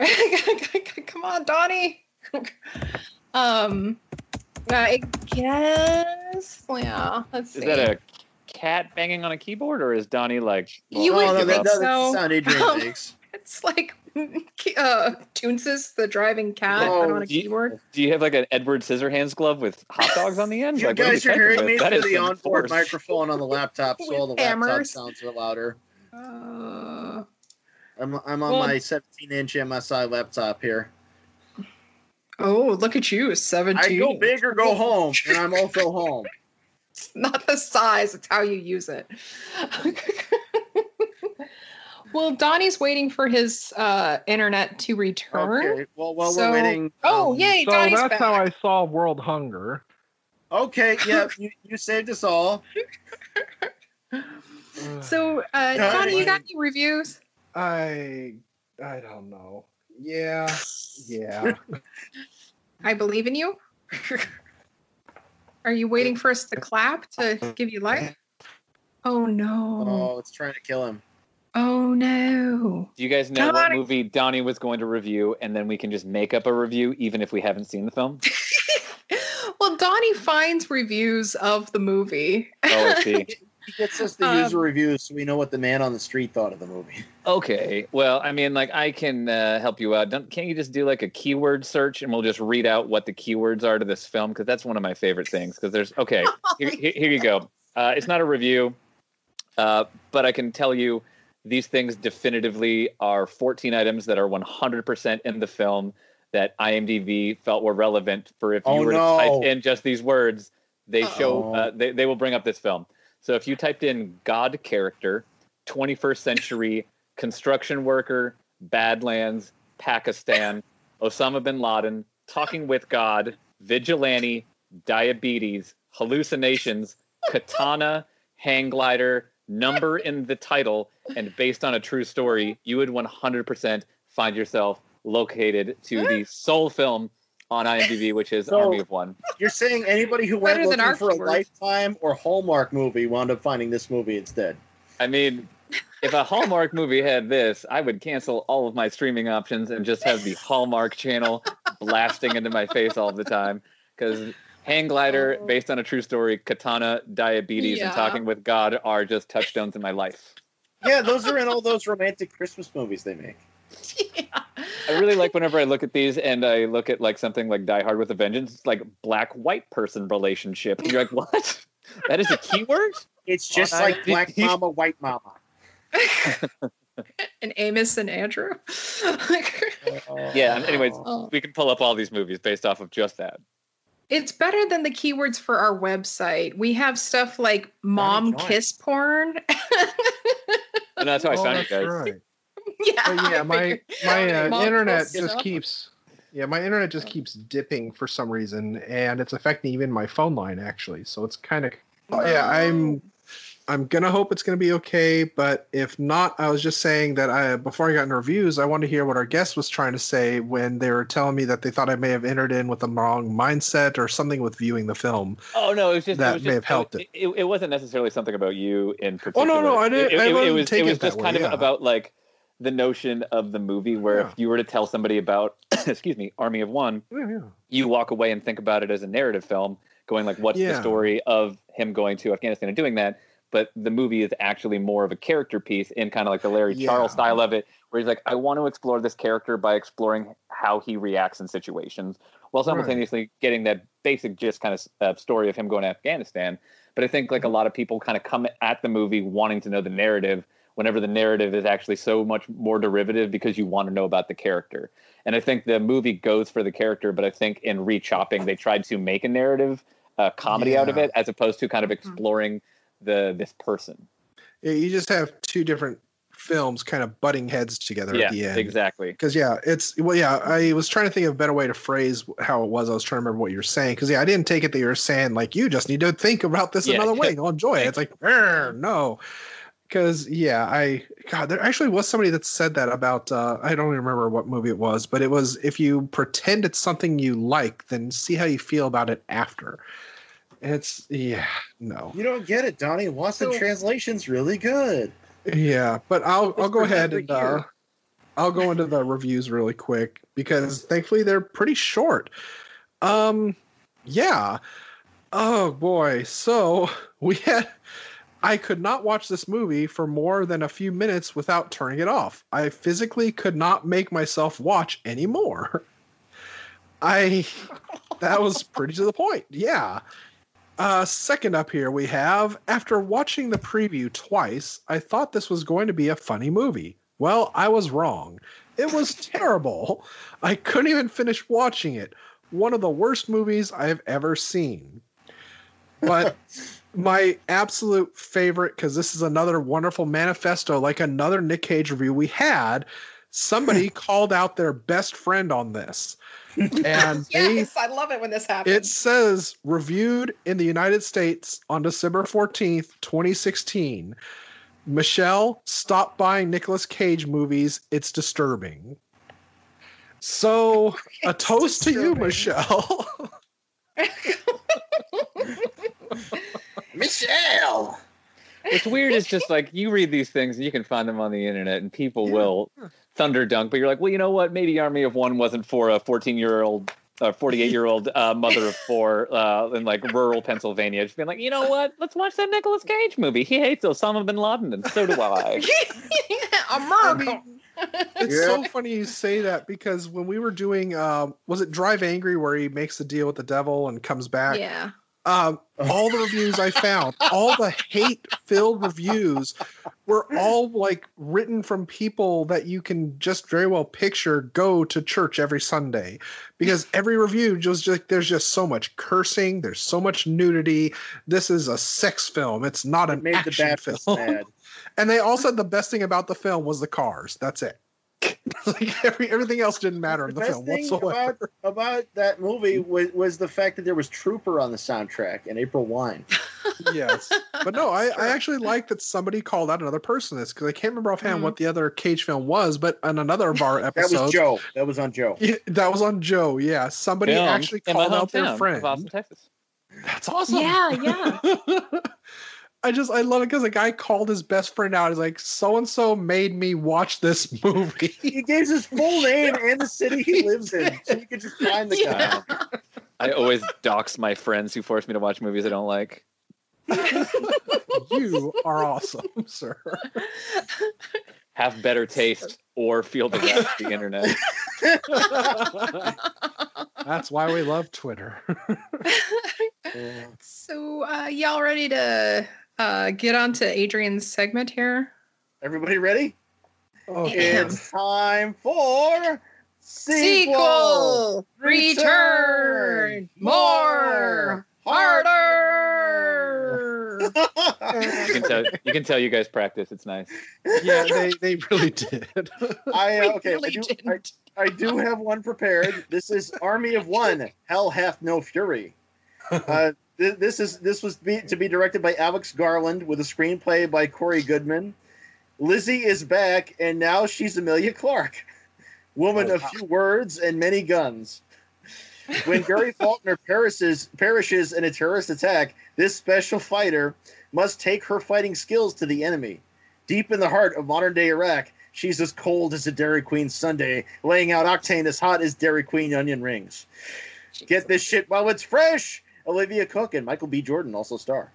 Come on, Donnie. um, I guess. Yeah. Let's see. Is that a cat banging on a keyboard, or is Donnie like? You well, would oh, no, give that, up? that's So- sound Adrian um, makes. It's like uh, Toonces, the driving cat, but on a do you- keyboard. Do you have like an Edward Scissorhands glove with hot dogs on the end? You Like, what are guys are hearing me through the some onboard microphone on the laptop, so all the laptop sounds are louder. Uh, I'm, I'm on Well- my 17 inch MSI laptop here. oh, look at you, I seventeen. go big or go home, and I'm also home. It's not the size; it's how you use it. Well, Donnie's waiting for his uh, internet to return. Okay, well, while So- we're waiting. Oh, um, yay! So Donnie's that's back. how I solve world hunger. Okay, yeah, you, you saved us all. So, uh, No, Donnie, you got any reviews? I I don't know. Yeah, yeah. I believe in you. Are you waiting for us to clap to give you life? Oh no! Oh, it's trying to kill him. Oh no! Do you guys know what movie Donnie was going to review, and then we can just make up a review, even if we haven't seen the film? well, Donnie finds reviews of the movie. Oh, I see. He gets us the Um, user reviews so we know what the man on the street thought of the movie. Okay. Well, I mean, like, I can uh, help you out. Don't, can't you just do like a keyword search, and we'll just read out what the keywords are to this film? Because that's one of my favorite things. Because there's okay. Here, here, here you go. Uh, it's not a review, uh, but I can tell you these things definitively are 14 items that are 100% in the film that IMDb felt were relevant for if you Oh, were to type in just these words, they show Uh-oh. uh, they, they will bring up this film. So if you typed in God character, 21st century construction worker, Badlands, Pakistan, Osama bin Laden, talking with God, vigilante, diabetes, hallucinations, katana, hang glider, number in the title, and based on a true story, uh-huh. you would 100% find yourself located to the uh-huh. sole film on IMDb, which is So- Army of One. You're saying anybody who went Better than looking our for a keywords. Lifetime or Hallmark movie wound up finding this movie instead. I mean, if a Hallmark movie had this, I would cancel all of my streaming options and just have the Hallmark channel blasting into my face all the time. Because Hang Glider, Oh. based on a true story, Katana, Diabetes, Yeah. and Talking with God are just touchstones in my life. Yeah, those are in all those romantic Christmas movies they make. yeah. I really like whenever I look at these and I look at like something like Die Hard with a Vengeance, it's like black white person relationship. And you're like, what? That is a keyword? It's just On like IMDb. Black Mama, White Mama. and Amos and Andrew. Yeah, anyways, Oh. we can pull up all these movies based off of just that. It's better than the keywords for our website. We have stuff like mom kiss porn. And that's how I Oh, found you guys. right. yeah, But yeah, my my uh, internet just stuff. keeps yeah, my internet just keeps dipping for some reason, and it's affecting even my phone line actually. So it's kind of yeah, I'm I'm gonna hope it's gonna be okay, but if not, I was just saying that I before I got into reviews, I wanted to hear what our guest was trying to say when they were telling me that they thought I may have entered in with the wrong mindset or something with viewing the film. Oh no, it was just That it was may just, have helped it. It, it wasn't necessarily something about you in particular. Oh no, no, I didn't. It, I it, it wasn't it was just way, kind of yeah. about like the notion of the movie where Yeah. if you were to tell somebody about excuse me, Army of One, yeah. you walk away and think about it as a narrative film, going like, what's the story of him going to Afghanistan and doing that? But the movie is actually more of a character piece in kind of like the Larry Yeah. Charles style of it, where he's like, I want to explore this character by exploring how he reacts in situations, while simultaneously getting that basic just kind of uh, story of him going to Afghanistan. But I think like a lot of people kind of come at the movie wanting to know the narrative, whenever the narrative is actually so much more derivative because you want to know about the character. And I think the movie goes for the character, but I think in rechopping they tried to make a narrative uh, comedy out of it as opposed to kind of exploring the this person. Yeah, you just have two different films kind of butting heads together yeah, at the end. exactly. Because yeah, it's well, yeah. I was trying to think of a better way to phrase how it was. I was trying to remember what you were saying. Because yeah, I didn't take it that you were saying like you just need to think about this Yeah. another way. You'll enjoy it. It's like no. Because yeah, I God, there actually was somebody that said that about. Uh, I don't even remember what movie it was, but it was if you pretend it's something you like, then see how you feel about it after. It's yeah, no. You don't get it, Donnie. Watch the So- translation's really good. Yeah, but I'll I'll go ahead and uh. I'll go into the reviews really quick because thankfully they're pretty short. Um, yeah. Oh boy, so we had. I could not watch this movie for more than a few minutes without turning it off. I physically could not make myself watch anymore. I that was pretty to the point. Yeah. Uh, second up here, we have after watching the preview twice, I thought this was going to be a funny movie. Well, I was wrong. It was terrible. I couldn't even finish watching it. One of the worst movies I've ever seen. But my absolute favorite, because this is another wonderful manifesto, like another Nick Cage review we had, somebody called out their best friend on this. And they Yes, I love it when this happens. it says reviewed in the United States on December 14th, 2016. Michelle, stop buying Nicolas Cage movies. It's disturbing. So, a It's toast to you. Michelle. Michelle. What's weird is just like you read these things and you can find them on the internet and people will thunder dunk, but you're like, well, you know what? Maybe Army of One wasn't for a 14 year old, uh, 48 year old uh, mother of four uh, in like rural Pennsylvania. Just being like, you know what? Let's watch that Nicolas Cage movie. He hates Osama bin Laden, and so do I. America. It's Yeah. so funny you say that because when we were doing, um, was it Drive Angry, where he makes the deal with the devil and comes back? yeah. Um, all the reviews I found, all the hate filled reviews were all like written from people that you can just very well picture go to church every Sunday because every review just like there's just so much cursing, there's so much nudity. This is a sex film, it's not It an made the action film. And they all said the best thing about the film was the cars. That's it. like every, everything else didn't matter in The the, best film thing whatsoever. about, about that movie was, was the fact that there was Trooper on the soundtrack and April Wine. yes. But no, I, I actually like that somebody called out another person this because I can't remember offhand Mhm. what the other Cage film was, but on another of our That episodes, was Joe. That was on Joe. Yeah, that was on Joe. Yeah, somebody Film actually called out their friend. of Austin, Texas. That's awesome. Yeah, yeah. I just I love it because a guy called his best friend out. He's like, so and so made me watch this movie. He gave his full name and the city he lives in, so you could just find the guy. I always dox my friends who force me to watch movies I don't like. you are awesome, sir. Have better taste or feel the wrath of the internet. That's why we love Twitter. so, uh, y'all ready to uh, get on to Adrian's segment here? Everybody ready? oh, It's time for sequel. Sequel, Return, return, more, harder. You can tell you can tell you guys practice. It's nice. yeah, they, they really did. I uh, okay. really I, do, I, didn't. I do have one prepared. This is Army of One. Hell hath no fury. Uh, th- this is this was be, to be directed by Alex Garland with a screenplay by Corey Goodman. Lizzie is back, and now she's Amelia Clark, woman Oh, of few words and many guns. When Gary Faulkner perishes, perishes in a terrorist attack, this special fighter must take her fighting skills to the enemy. Deep in the heart of modern day Iraq, she's as cold as a Dairy Queen sundae, laying out octane as hot as Dairy Queen onion rings. Get this shit while it's fresh. Olivia Cooke and Michael B. Jordan also star.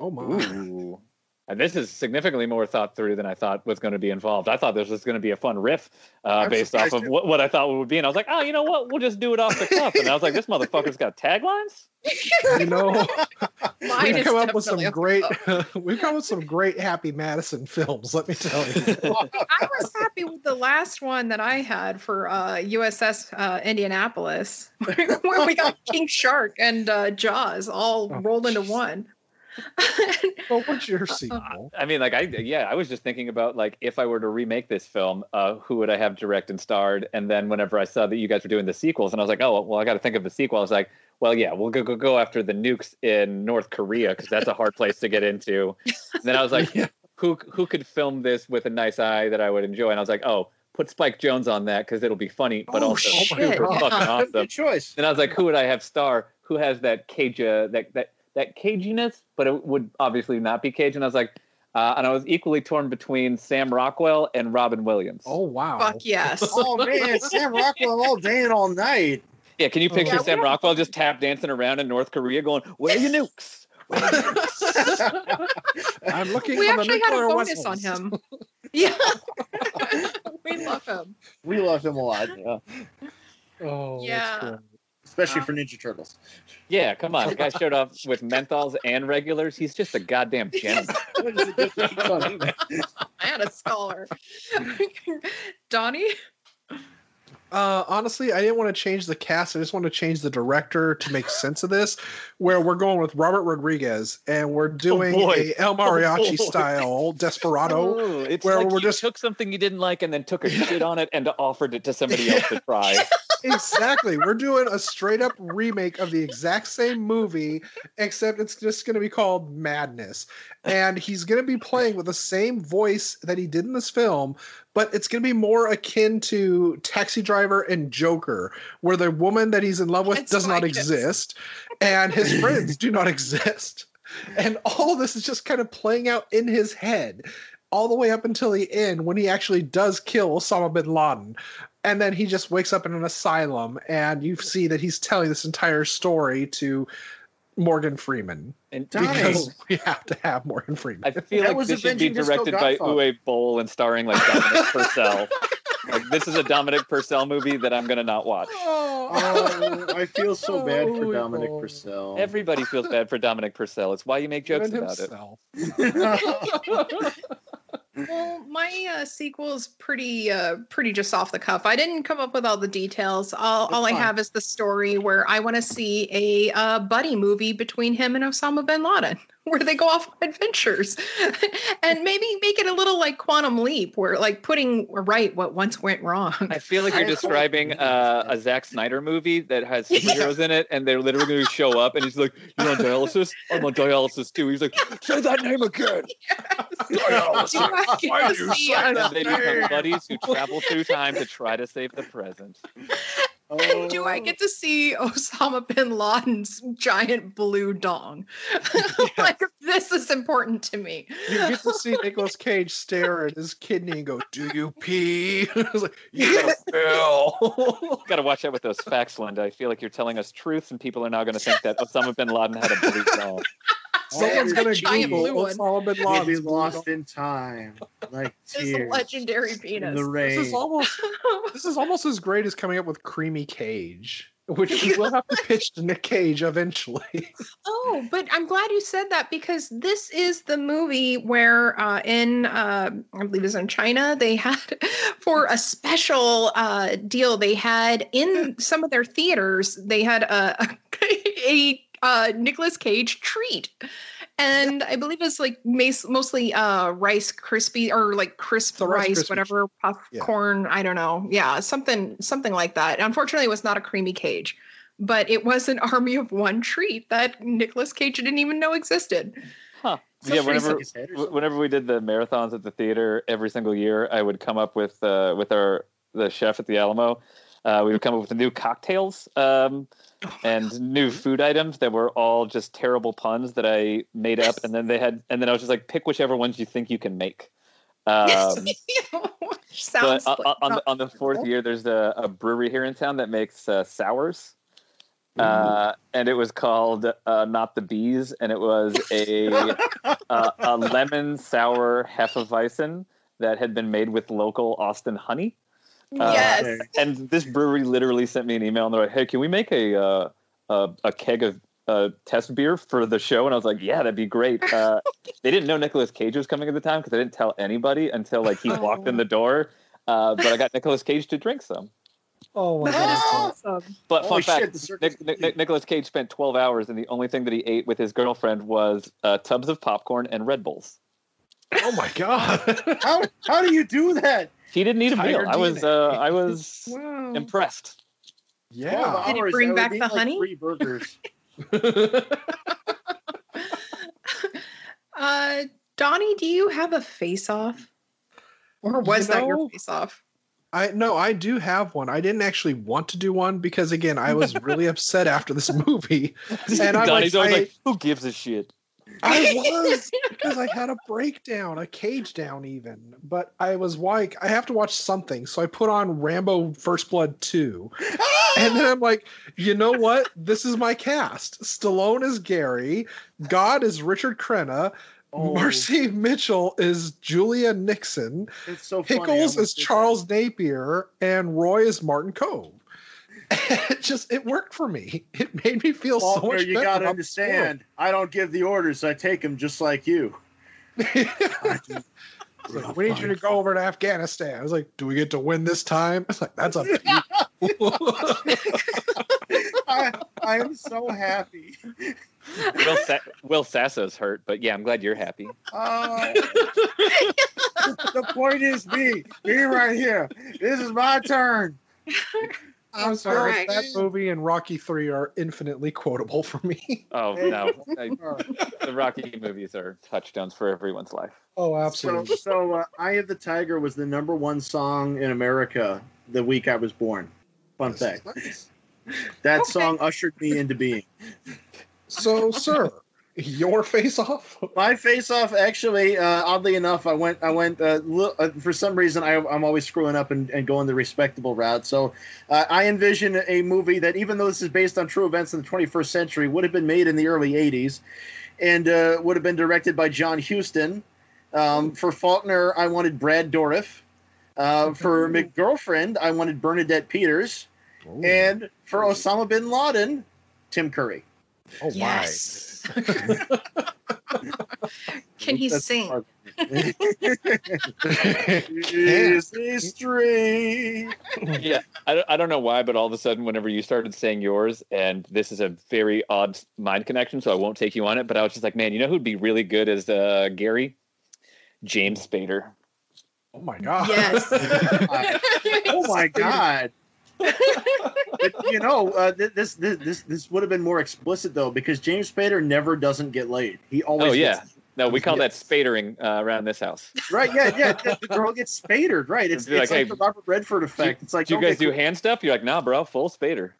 Oh my. Ooh. And this is significantly more thought through than I thought was going to be involved. I thought this was going to be a fun riff uh, based off of what, what I thought it would be. And I was like, oh, you know what? We'll just do it off the cuff. And I was like, this motherfucker's got taglines? You know, Mine we've come up with some great we've come up with some great Happy Madison films, let me tell you. I was happy with the last one that I had for uh, USS uh, Indianapolis, where we got King Shark and uh, Jaws all Oh, rolled into one. Well, what's your sequel? I mean, like I yeah, I was just thinking about like if I were to remake this film, uh, who would I have direct and starred? And then whenever I saw that you guys were doing the sequels, and I was like, oh well, I got to think of a sequel. I was like, well, yeah, we'll go go, go after the nukes in North Korea because that's a hard place to get into. And then I was like, who who could film this with a nice eye that I would enjoy? And I was like, oh, put Spike Jonze on that because it'll be funny, but Oh, also shit. fucking awesome. Good choice. Then I was like, who would I have star? Who has that cage, uh, that that that caginess, but it would obviously not be cage. And I was like, uh, and I was equally torn between Sam Rockwell and Robin Williams. Oh wow! Fuck yes. Oh man, Sam Rockwell all day and all night. Yeah, can you picture Yeah, Sam Rockwell just tap dancing around in North Korea, going, "Where are your nukes?" Are your nukes?" I'm looking. we for the actually had a nuclear bonus on him. Yeah. we love him. We love him a lot, yeah. Oh, Yeah. that's great. Especially Uh, for Ninja Turtles. yeah, come on, the guy showed up with menthols and regulars. He's just a goddamn gentleman. What is the difference on him? I had a scholar. Donnie? Uh, honestly, I didn't want to change the cast. I just want to change the director to make sense of this. Where we're going with Robert Rodriguez, and we're doing boy. a El Mariachi boy. style Desperado. Oh, it's where like we're you just- took something you didn't like and then took a shit on it and offered it to somebody else to try. exactly. We're doing a straight up remake of the exact same movie, except it's just going to be called Madness. And he's going to be playing with the same voice that he did in this film, but it's going to be more akin to Taxi Driver and Joker, where the woman that he's in love with It's does not exist and his friends do not exist. And all of this is just kind of playing out in his head all the way up until the end when he actually does kill Osama bin Laden. And then he just wakes up in an asylum, and you see that he's telling this entire story to Morgan Freeman And because we have to have Morgan Freeman. I feel That like was this should be directed by Uwe Boll and starring like Dominic Purcell. Like this is a Dominic Purcell movie that I'm gonna not watch. Oh, oh I feel so oh, bad for Oh, Dominic oh. Purcell. Everybody feels bad for Dominic Purcell. It's why you make jokes Even about it. Well, my uh, sequel is pretty, uh, pretty just off the cuff. I didn't come up with all the details. All, That's all I have is the story where I want to see a uh, buddy movie between him and Osama bin Laden, where they go off on adventures, and maybe make it a little like Quantum Leap, where like putting right what once went wrong. I feel like you're describing uh, a Zack Snyder movie that has superheroes in it, and they're literally going to show up, and he's like, "You're on dialysis? I'm on dialysis too." He's like, "Say that name again." Do I Why to you see say a- And they become buddies who travel through time to try to save the present. And do I oh. get to see Osama bin Laden's giant blue dong? like this is important to me. You get to see Nicolas Cage stare at his kidney and go, "Do you pee?" it's like, "Yeah, Bill." Got to watch out with those facts, Linda. I feel like you're telling us truths, and people are now going to think that Osama bin Laden had a blue dog. Someone's gonna Giant Google blue one. Osama bin We'll be Laden's lost in time, like His tears legendary in penis. the rain. This is almost this is almost as great as coming up with Creamy Cage, which we will have to pitch to Nick Cage eventually. oh, but I'm glad you said that because this is the movie where uh, in uh, I believe it was in China they had for a special uh, deal they had in some of their theaters they had a a, a uh, Nicolas Cage treat. And I believe it's like mas- mostly uh, rice crispy or like crisp The Rice rice, Krispies. whatever popcorn. I don't know. Yeah, something something like that. Unfortunately, it was not a creamy cage, but it was an army of one treat that Nicolas Cage didn't even know existed. Huh. So yeah, whenever His head or w- something. whenever we did the marathons at the theater every single year, I would come up with uh, with our the chef at the Alamo. Uh, we would come up with new cocktails um, and new food items that were all just terrible puns that I made up, and then they had, and then I was just like, pick whichever ones you think you can make. Um, sounds but like on, on, the, on the fourth year, there's a, a brewery here in town that makes uh, sours. Uh, and it was called uh, not the bees, and it was a uh, a lemon sour hefeweizen that had been made with local Austin honey. Uh, yes. And this brewery literally sent me an email and they're like, "Hey, can we make a uh, a, a keg of uh, test beer for the show?" And I was like, "Yeah, that'd be great." Uh, they didn't know Nicolas Cage was coming at the time because I didn't tell anybody until like he walked in the door. Uh, but I got Nicolas Cage to drink some. Oh my That is god. awesome. But Holy fun fact, shit, the circus Nick, Nick, Nick, Nicolas Cage spent 12 hours, and the only thing that he ate with his girlfriend was uh, tubs of popcorn and Red Bulls. Oh my god. How, how do you do that? He didn't need a meal. I was, uh, I was Wow. impressed. yeah. 12 Did he bring back eat, the like, honey? Three burgers. Uh, Donnie, do you have a face off? Or was You that your face off? I no, I do have one. I didn't actually want to do one because again, I was really upset after this movie. And I'm Donnie's like, always I- like, "Who gives a shit?" I was because I had a breakdown, a cage down even. But I was like, I have to watch something. So I put on Rambo First Blood 2. And then I'm like, you know what? This is my cast. Stallone is Gary, God is Richard Crenna, Oh, Marcy Mitchell is Julia Nickson, it's so Pickles almost is that. Charles Napier, and Roy is Martin Kove. It just it worked for me. It made me feel so Faulkner, much you better gotta about this world. understand. I don't give the orders. I take them just like you. It's like, we need you to go over to Afghanistan. I was like, do we get to win this time? I was like, that's up to you. I, I am so happy. Will, Sa- Will Sasso's hurt, but yeah, I'm glad you're happy. Uh, the point is me, me right here. This is my turn. I'm sorry. Alright. That movie and Rocky Three are infinitely quotable for me. Oh no, I, the Rocky movies are touchdowns for everyone's life. Oh, So, absolutely. so uh, "Eye of the Tiger" was the number one song in America the week I was born. Fun fact. That Okay. song ushered me into being. So, sir, your face off? My face off, actually, uh, oddly enough, I went, I went, uh, li- uh, for some reason, I, I'm always screwing up and, and going the respectable route. So uh, I envision a movie that, even though this is based on true events in the 21st century, would have been made in the early 80s and uh, would have been directed by John Huston. Um, for Faulkner, I wanted Brad Dourif. Uh, for McGirlfriend, I wanted Bernadette Peters. And for Osama bin Laden, Tim Curry. oh, Yes. Can he That's sing? part- my. is history. yeah, I, don't- I don't know why, but all of a sudden, whenever you started saying yours, and this is a very odd mind connection, so I won't take you on it. But I was just like, man, you know who'd be really good as uh, Gary? James Spader. oh my god. Yes. Oh my god. But, you know, uh, this, this this this would have been more explicit though, because James Spader never doesn't get laid. He always. Oh, yeah. gets- No, we call Yes. that spadering uh, around this house. right. Yeah, yeah. The, the girl gets spadered. Right. It's, it's like, like, hey, the Robert Redford effect. It's like Do you guys do hand stuff? You're like, nah, bro, full Spader.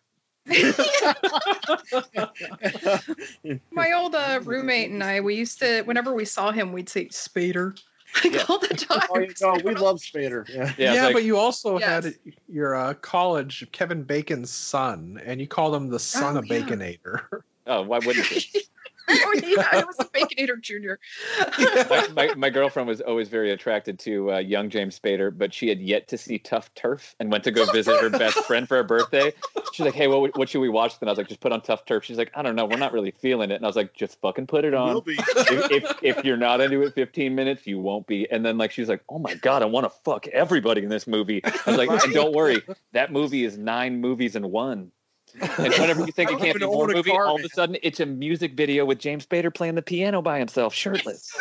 My old uh, roommate and I, we used to, whenever we saw him, we'd say Spader. Like Yeah. all the time. Oh, you know, we love Spader. Yeah. Yeah, Yeah, like, but you also Yes. had your uh, college Kevin Bacon's son, and you called him the son Oh, of yeah. Baconator. oh, why wouldn't you? oh, yeah, it was a Baconator Junior. my, my, my girlfriend was always very attracted to uh, young James Spader, but she had yet to see Tuff Turf and went to go visit her best friend for her birthday. She's like, "Hey, what, what should we watch?" Then I was like, "Just put on Tuff Turf." She's like, "I don't know, we're not really feeling it." And I was like, "Just fucking put it on. be. If, if if you're not into it, 15 minutes, you won't be." And then like she's like, "Oh my god, I want to fuck everybody in this movie." I was like, and "Don't worry, that movie is nine movies in one." And whenever you think it can't be more own a movie, car, all of a sudden it's a music video with James Spader playing the piano by himself, shirtless.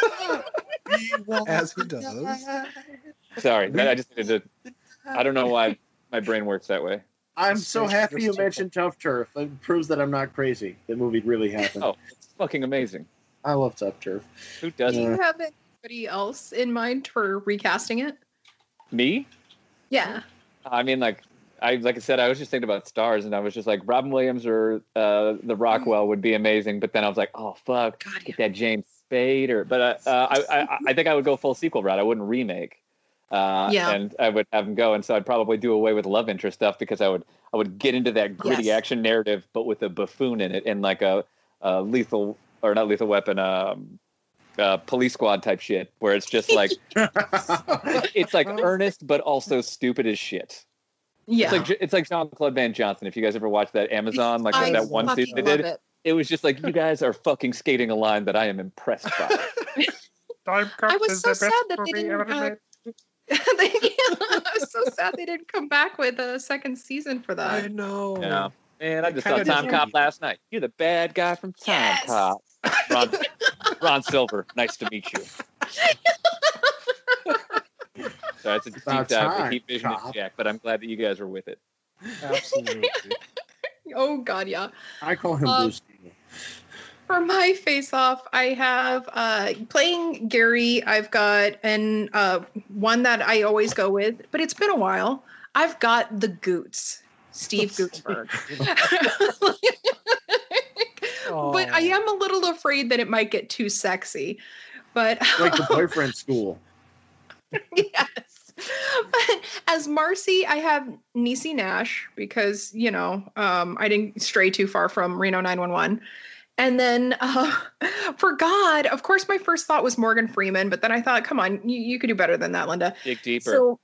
As he does. Sorry, I just needed to. I don't know why my brain works that way. I'm so happy you mentioned Tuff Turf. It proves that I'm not crazy. The movie really happened. Oh, it's fucking amazing. I love Tuff Turf. Who doesn't? you have anybody else in mind for recasting it? Me? Yeah. I mean, like, I like I said, I was just thinking about stars, and I was just like, Robin Williams or uh, the Rockwell would be amazing. But then I was like, oh fuck, God, yeah. get that James Spader. But uh, uh, I, I, I think I would go full sequel route. I wouldn't remake. Uh, Yeah. And I would have him go, and so I'd probably do away with love interest stuff because I would I would get into that gritty Yes. action narrative, but with a buffoon in it, and like a, a lethal or not lethal weapon, um, uh, police squad type shit, where it's just like it's like earnest but also stupid as shit. Yeah. It's like it's like Jean Claude Van Johnson. If you guys ever watched that Amazon, like I that one season they did, it. it. was just like you guys are fucking skating a line that I am impressed by. I was so sad that they didn't. Uh, They- I was so sad they didn't come back with a second season for that. I know. Yeah. Man, I just saw Kinda Time. Cop last night. You're the bad guy from Time Yes. Cop. Ron, Ron Silver, nice to meet you. So it's a deep dive time, to Heat Vision and Cop. Jack, but I'm glad that you guys were with it. Absolutely. Oh God, yeah. I call him Um, Blue Steel. For my face off, I have uh playing Gary, I've got an uh one that I always go with, but it's been a while. I've got the Goots, Steve Guttenberg. but I am a little afraid that it might get too sexy. But Like the boyfriend school. yes. But as Marcy, I have Niecy Nash because, you know, um, I didn't stray too far from Reno 911. And then uh, for God, of course, my first thought was Morgan Freeman, but then I thought, come on, you, you could do better than that, Linda. Dig deeper. So,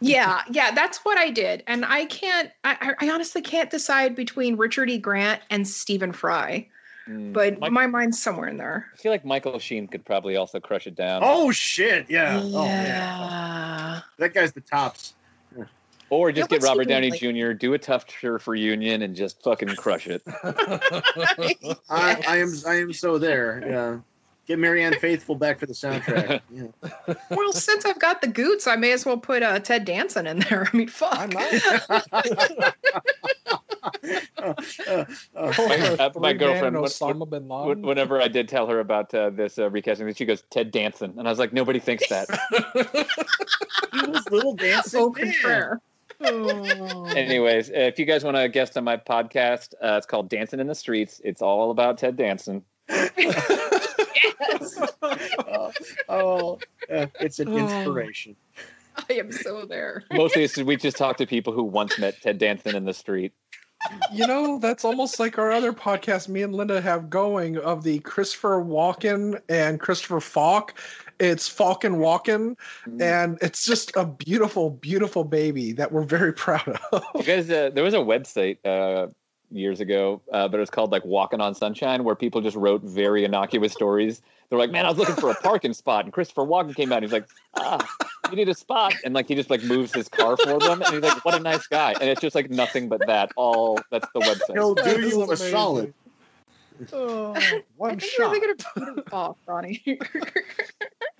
yeah, yeah, that's what I did. And I can't, I, I I honestly can't decide between Richard E. Grant and Stephen Fry, Mm. but Mike- my mind's somewhere in there. I feel like Michael Sheen could probably also crush it down. Oh shit! Yeah. yeah. Oh yeah. That guy's the tops. Or just Yeah, get what's he Robert doing, Downey like- Jr., do a tough tour for Union, and just fucking crush it. I, I am. I am so there. Yeah. Get Marianne Faithfull back for the soundtrack. Yeah. Well, since I've got the goots, I may as well put uh, Ted Danson in there. I mean, fuck. I might. Uh, uh, uh, My- uh, my girlfriend, what- Osama bin Wh- Laden. Whenever I did tell her about uh, this uh, recasting, she goes, Ted Danson. And I was like, nobody thinks that. he was little dancing. Au man. Oh. Anyways, if you guys want to guest on my podcast, uh, it's called Dancing in the Streets. It's all about Ted Danson. Yes, Oh, oh, uh, it's an Oh. inspiration. I am so there. Mostly it's, we just talk to people who once met Ted Danson in the street. you know, that's almost like our other podcast me and Linda have going of the Christopher Walken and Christopher Falk. It's Falcon Walken, and it's just a beautiful, beautiful baby that we're very proud of. You guys, uh, there was a website uh, years ago, uh, but it was called like Walking on Sunshine, where people just wrote very innocuous stories. They're like, "Man, I was looking for a parking spot," and Christopher Walken came out. He's like, "Ah, you need a spot," and like he just like moves his car for them, and he's like, "What a nice guy!" And it's just like nothing but that. All that's the website. He'll do you a amazing. solid. Oh, I one think you're shot. thinking of Peter Falk, Ronnie.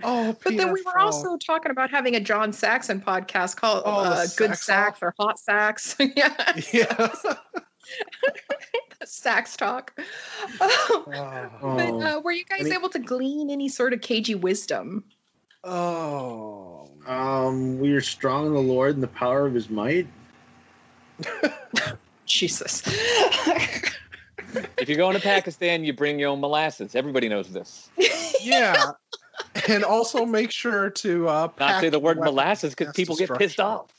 Oh, but then we were Falk. also talking about having a John Saxon podcast called Oh, the uh, Good Sax Sax or Hot Sax. yeah, Yeah. Sax Talk. Oh. but Oh. uh, were you guys mean- able to glean any sort of cagey wisdom? Oh. Um, we are strong in the Lord and the power of His might. Jesus. If you're going to Pakistan, you bring your own molasses. Everybody knows this. Yeah. and also make sure to uh, Not pack say the word molasses because people get pissed destruction. off.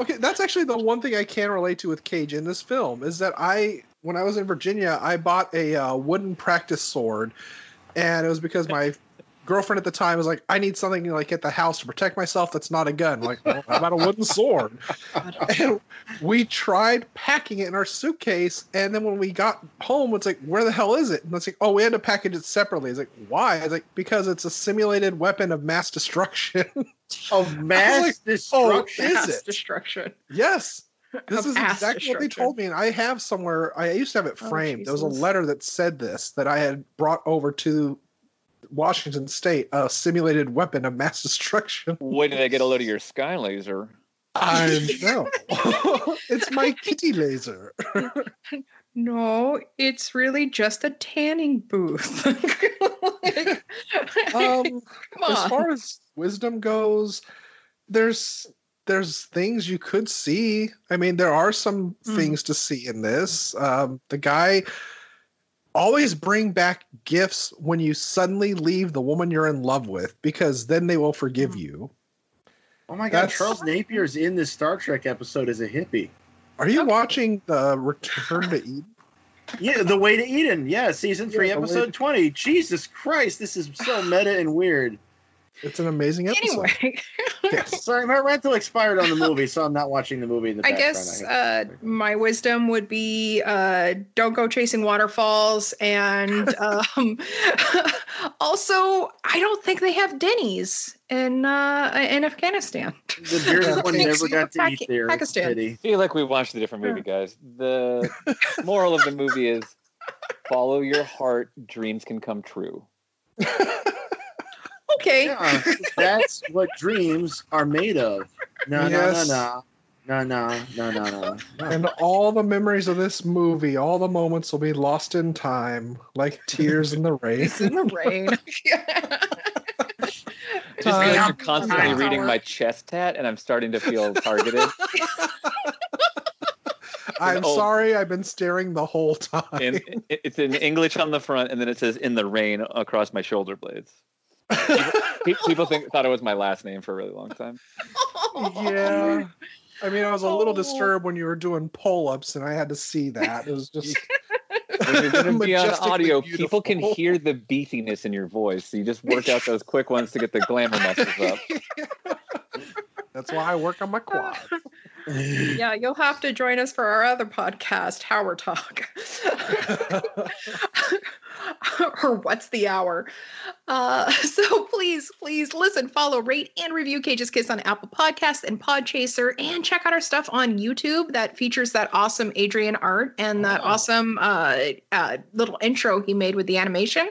Okay, that's actually the one thing I can relate to with Cage in this film is that I, when I was in Virginia, I bought a uh, wooden practice sword, and it was because my girlfriend at the time was like, "I need something like at the house to protect myself that's not a gun." I'm like, well, how about a wooden sword? and we tried packing it in our suitcase, and then when we got home, it's like, "Where the hell is it?" And it's like, "Oh, we had to package it separately." It's like, "Why?" It's like because it's a simulated weapon of mass destruction. Of mass like, oh, destruction. Is Mass it? destruction. yes. This is exactly what they told me, and I have somewhere. I used to have it Oh, framed. there was a letter that said this that I had brought over to Washington State, a simulated weapon of mass destruction. When did I get a load of your sky laser? I know. it's my kitty laser. No, it's really just a tanning booth. Like, Um, come as far as wisdom goes, there's there's things you could see. I mean, there are some Mhm. things to see in this. Um, the guy always bring back gifts when you suddenly leave the woman you're in love with, because then they will forgive Mhm. you. Oh my God, That's- Charles Napier's in this Star Trek episode as a hippie. Are you Okay. watching the Return to Eden? Yeah, The Way to Eden. Yeah, season three, Yeah, episode to- 20. Jesus Christ, this is so meta and weird. It's an amazing episode. Anyway, Yes. Sorry, my rental expired on the movie, so I'm not watching the movie in the I guess have- uh, my wisdom would be uh, don't go chasing waterfalls, and um, also I don't think they have Denny's in uh, in Afghanistan. the bearded one Thanks, never got to Pak- eat there. Pakistan. I feel like we watched a different movie, guys. The moral of the movie is follow your heart, dreams can come true. Okay, Yeah, that's what dreams are made of. No, Yes. no, no, no, no, no, no, no, no. And all the memories of this movie, all the moments will be lost in time, like tears in the rain. it's in the rain. I just feel like uh, you're constantly reading my chest tat, and I'm starting to feel targeted. I'm Oh. sorry, I've been staring the whole time. And it- it's in English on the front, and then it says "in the rain" across my shoulder blades. Pe- People think thought it was my last name for a really long time. yeah. I mean, I was a little Oh. disturbed when you were doing pull ups, and I had to see that. It was just. When you're going to be on majestically audio, people can hear the beefiness in your voice. So you just work out those quick ones to get the glamour muscles up. That's why I work on my quad. yeah, you'll have to join us for our other podcast, Howard Talk. or what's the hour? Uh, so please, please listen, follow, rate, and review Cage's Kiss on Apple Podcasts and Podchaser, and check out our stuff on YouTube that features that awesome Adrian art and that Oh. awesome uh, uh, little intro he made with the animation.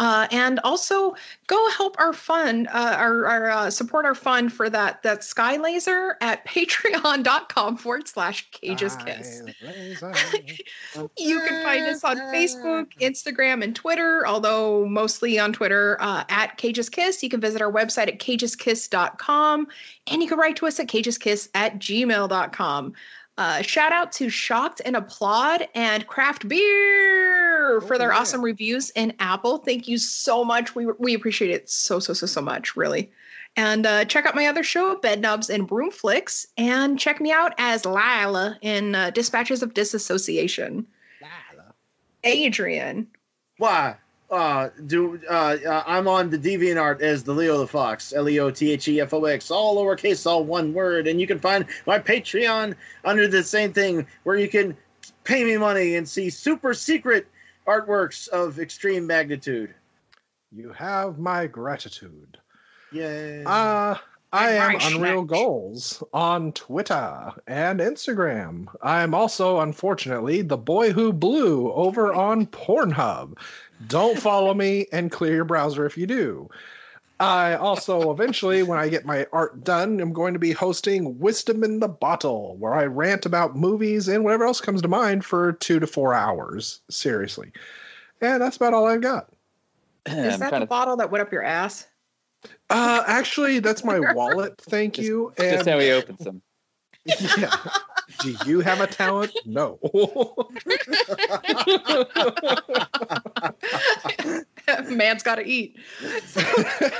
Uh, and also go help our fund, uh, our, our uh, support our fund for that that sky laser at patreon.com forward slash cages kiss. You can find us on Facebook, Instagram, and Twitter, although mostly on Twitter uh, at Cages Kiss. You can visit our website at cageskiss.com and you can write to us at cageskiss at gmail.com. Uh, shout out to Shocked and Applaud and Craft Beer for Oh, their yeah. awesome reviews in Apple. Thank you so much. We, we appreciate it so, so, so, so much, really. And uh, check out my other show, Bed Nubs and Broom Flicks, and check me out as Lila in uh, Dispatches of Disassociation. Lila. Adrian. Why? Uh, do uh, uh, I'm on the DeviantArt as the Leo the Fox, L E O T H E F O X, all lowercase, all one word, and you can find my Patreon under the same thing, where you can pay me money and see super secret artworks of extreme magnitude. You have my gratitude. Yay! Uh, I am Unreal. Goals on Twitter and Instagram. I'm also, unfortunately, the boy who blew over on Pornhub. Don't follow me and clear your browser if you do. I also, eventually, when I get my art done, am going to be hosting Wisdom in the Bottle, where I rant about movies and whatever else comes to mind for two to four hours. Seriously. And that's about all I've got. Is that the bottle that went up your ass? Uh, actually, that's my wallet. Thank Just- you. just how he opens them. yeah. Do you have a talent? No. Man's got to eat. So,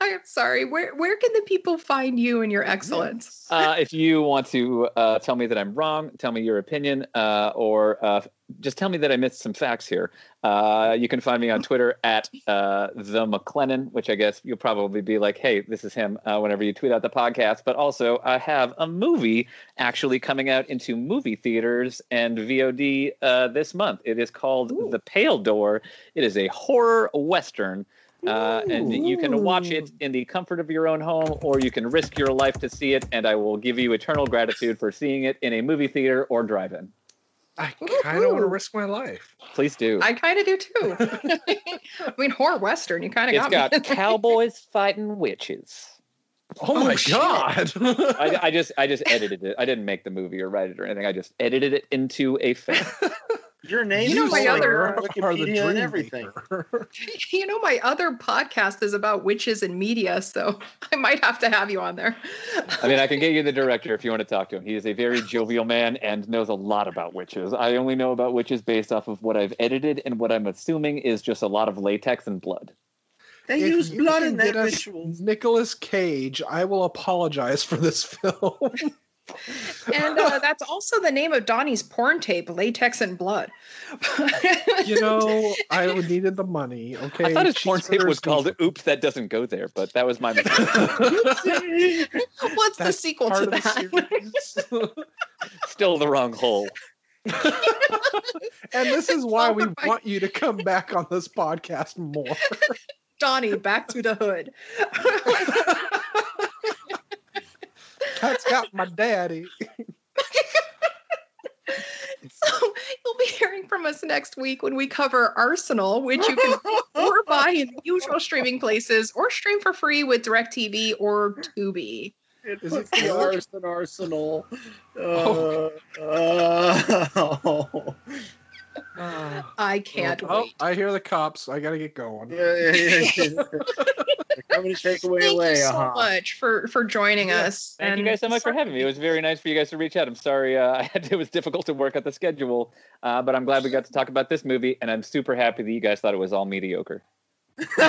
I'm sorry. Where where can the people find you and your excellence? Uh, if you want to uh, tell me that I'm wrong, tell me your opinion, uh, or uh, just tell me that I missed some facts here. Uh, you can find me on Twitter at uh, the MacLennan, which I guess you'll probably be like, "Hey, this is him." Uh, whenever you tweet out the podcast, but also I have a movie actually coming out into movie theaters and VOD uh, this month. It is called Ooh. The Pale Door. It is a horror western. Uh, and you can watch it in the comfort of your own home, or you can risk your life to see it. And I will give you eternal gratitude for seeing it in a movie theater or drive-in. I kind of want to risk my life. Please do. I kind of do too. I mean, horror western. You kind of got. It's got, got cowboys fighting witches. Oh, oh my shit. god! I, I just I just edited it. I didn't make the movie or write it or anything. I just edited it into a film. Your name You know, is my on other- are the Wikipedia and everything. you know, my other podcast is about witches and media, so I might have to have you on there. I mean, I can get you the director if you want to talk to him. He is a very jovial man and knows a lot about witches. I only know about witches based off of what I've edited and what I'm assuming is just a lot of latex and blood. They If use you blood can in that get Nicolas Cage, I will apologize for this film. And uh, that's also the name of Donnie's porn tape, Latex and Blood. You know, I needed the money. Okay. I thought his porn tape was called "Oops, that doesn't go there," but that was my mistake. What's the sequel to that? Still the wrong hole. and this is why we want you to come back on this podcast more. Donnie, back to the hood. That's got my daddy. So you'll be hearing from us next week when we cover Arsenal, which you can or buy in the usual streaming places or stream for free with DirecTV or Tubi. It Is was it the good? Arson Arsenal. Uh, uh, I can't oh, wait. I hear the cops. I gotta get going. yeah, yeah, yeah, yeah. They're coming to take away Thank away. you so uh-huh. much for for joining us. Thank you guys so much for having me. It was very nice for you guys to reach out. I'm sorry uh, I had it was difficult to work out the schedule, uh, but I'm glad we got to talk about this movie, and I'm super happy that you guys thought it was all mediocre.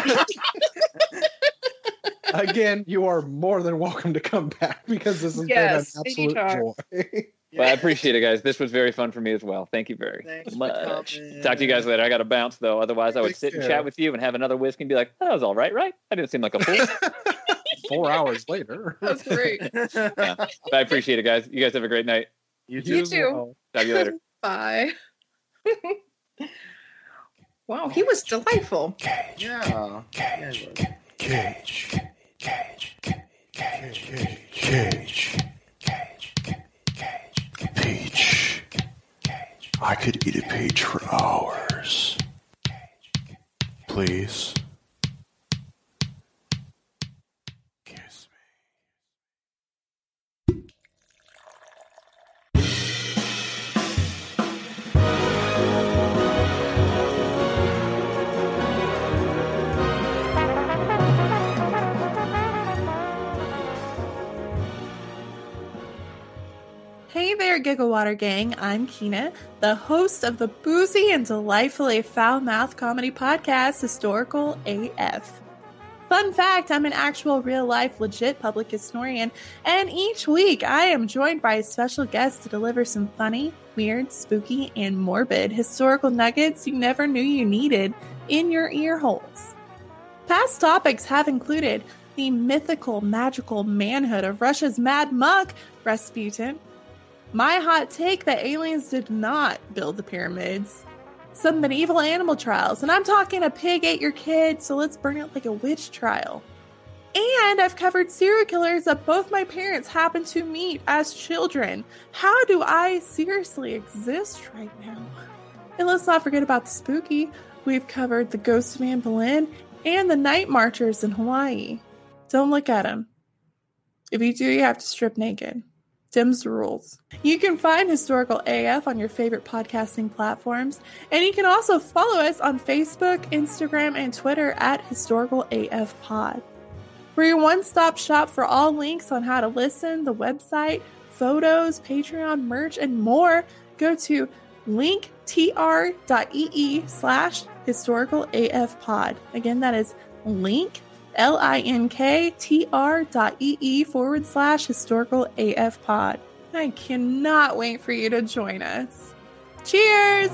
Again, you are more than welcome to come back because this has Yes, been an absolute anytime. Joy. But I appreciate it, guys. This was very fun for me as well. Thank you very Thanks much. Talk to you guys later. I got to bounce though. Otherwise, I would Take sit and chat with you and have another whiskey and be like, "That was all right, right? I didn't seem like a fool." Four hours later. That's great. But I appreciate it, guys. You guys have a great night. you You too. too. well. Talk to you later. Bye. wow, he was delightful. Cage. Yeah. yeah. Cage. Cage. Cage. Cage. Cage. Cage. Cage. I could eat a peach for hours. Please. Hey there, Gigawater Gang. I'm Kina, the host of the boozy and delightfully foul mouthed comedy podcast, Historical AF. Fun fact I'm an actual real life legit public historian, and each week I am joined by a special guest to deliver some funny, weird, spooky, and morbid historical nuggets you never knew you needed in your ear holes. Past topics have included the mythical, magical manhood of Russia's Mad Monk, Rasputin, my hot take that aliens did not build the pyramids. Some medieval animal trials, and I'm talking a pig ate your kid, so let's burn it like a witch trial. And I've covered serial killers that both my parents happened to meet as children. How do I seriously exist right now? And let's not forget about the spooky. We've covered the ghost Anne Boleyn and the night marchers in Hawaii. Don't look at them. If you do, you have to strip naked. Dim's rules. You can find Historical AF on your favorite podcasting platforms, and you can also follow us on Facebook, Instagram, and Twitter at Historical AF Pod. We're your one stop shop for all links on how to listen, the website, photos, Patreon, merch, and more. Go to linktr.ee slash historical AF pod. Again, that is link L-I-N-K-T-R dot E-E forward slash historical AF pod. I cannot wait for you to join us. Cheers!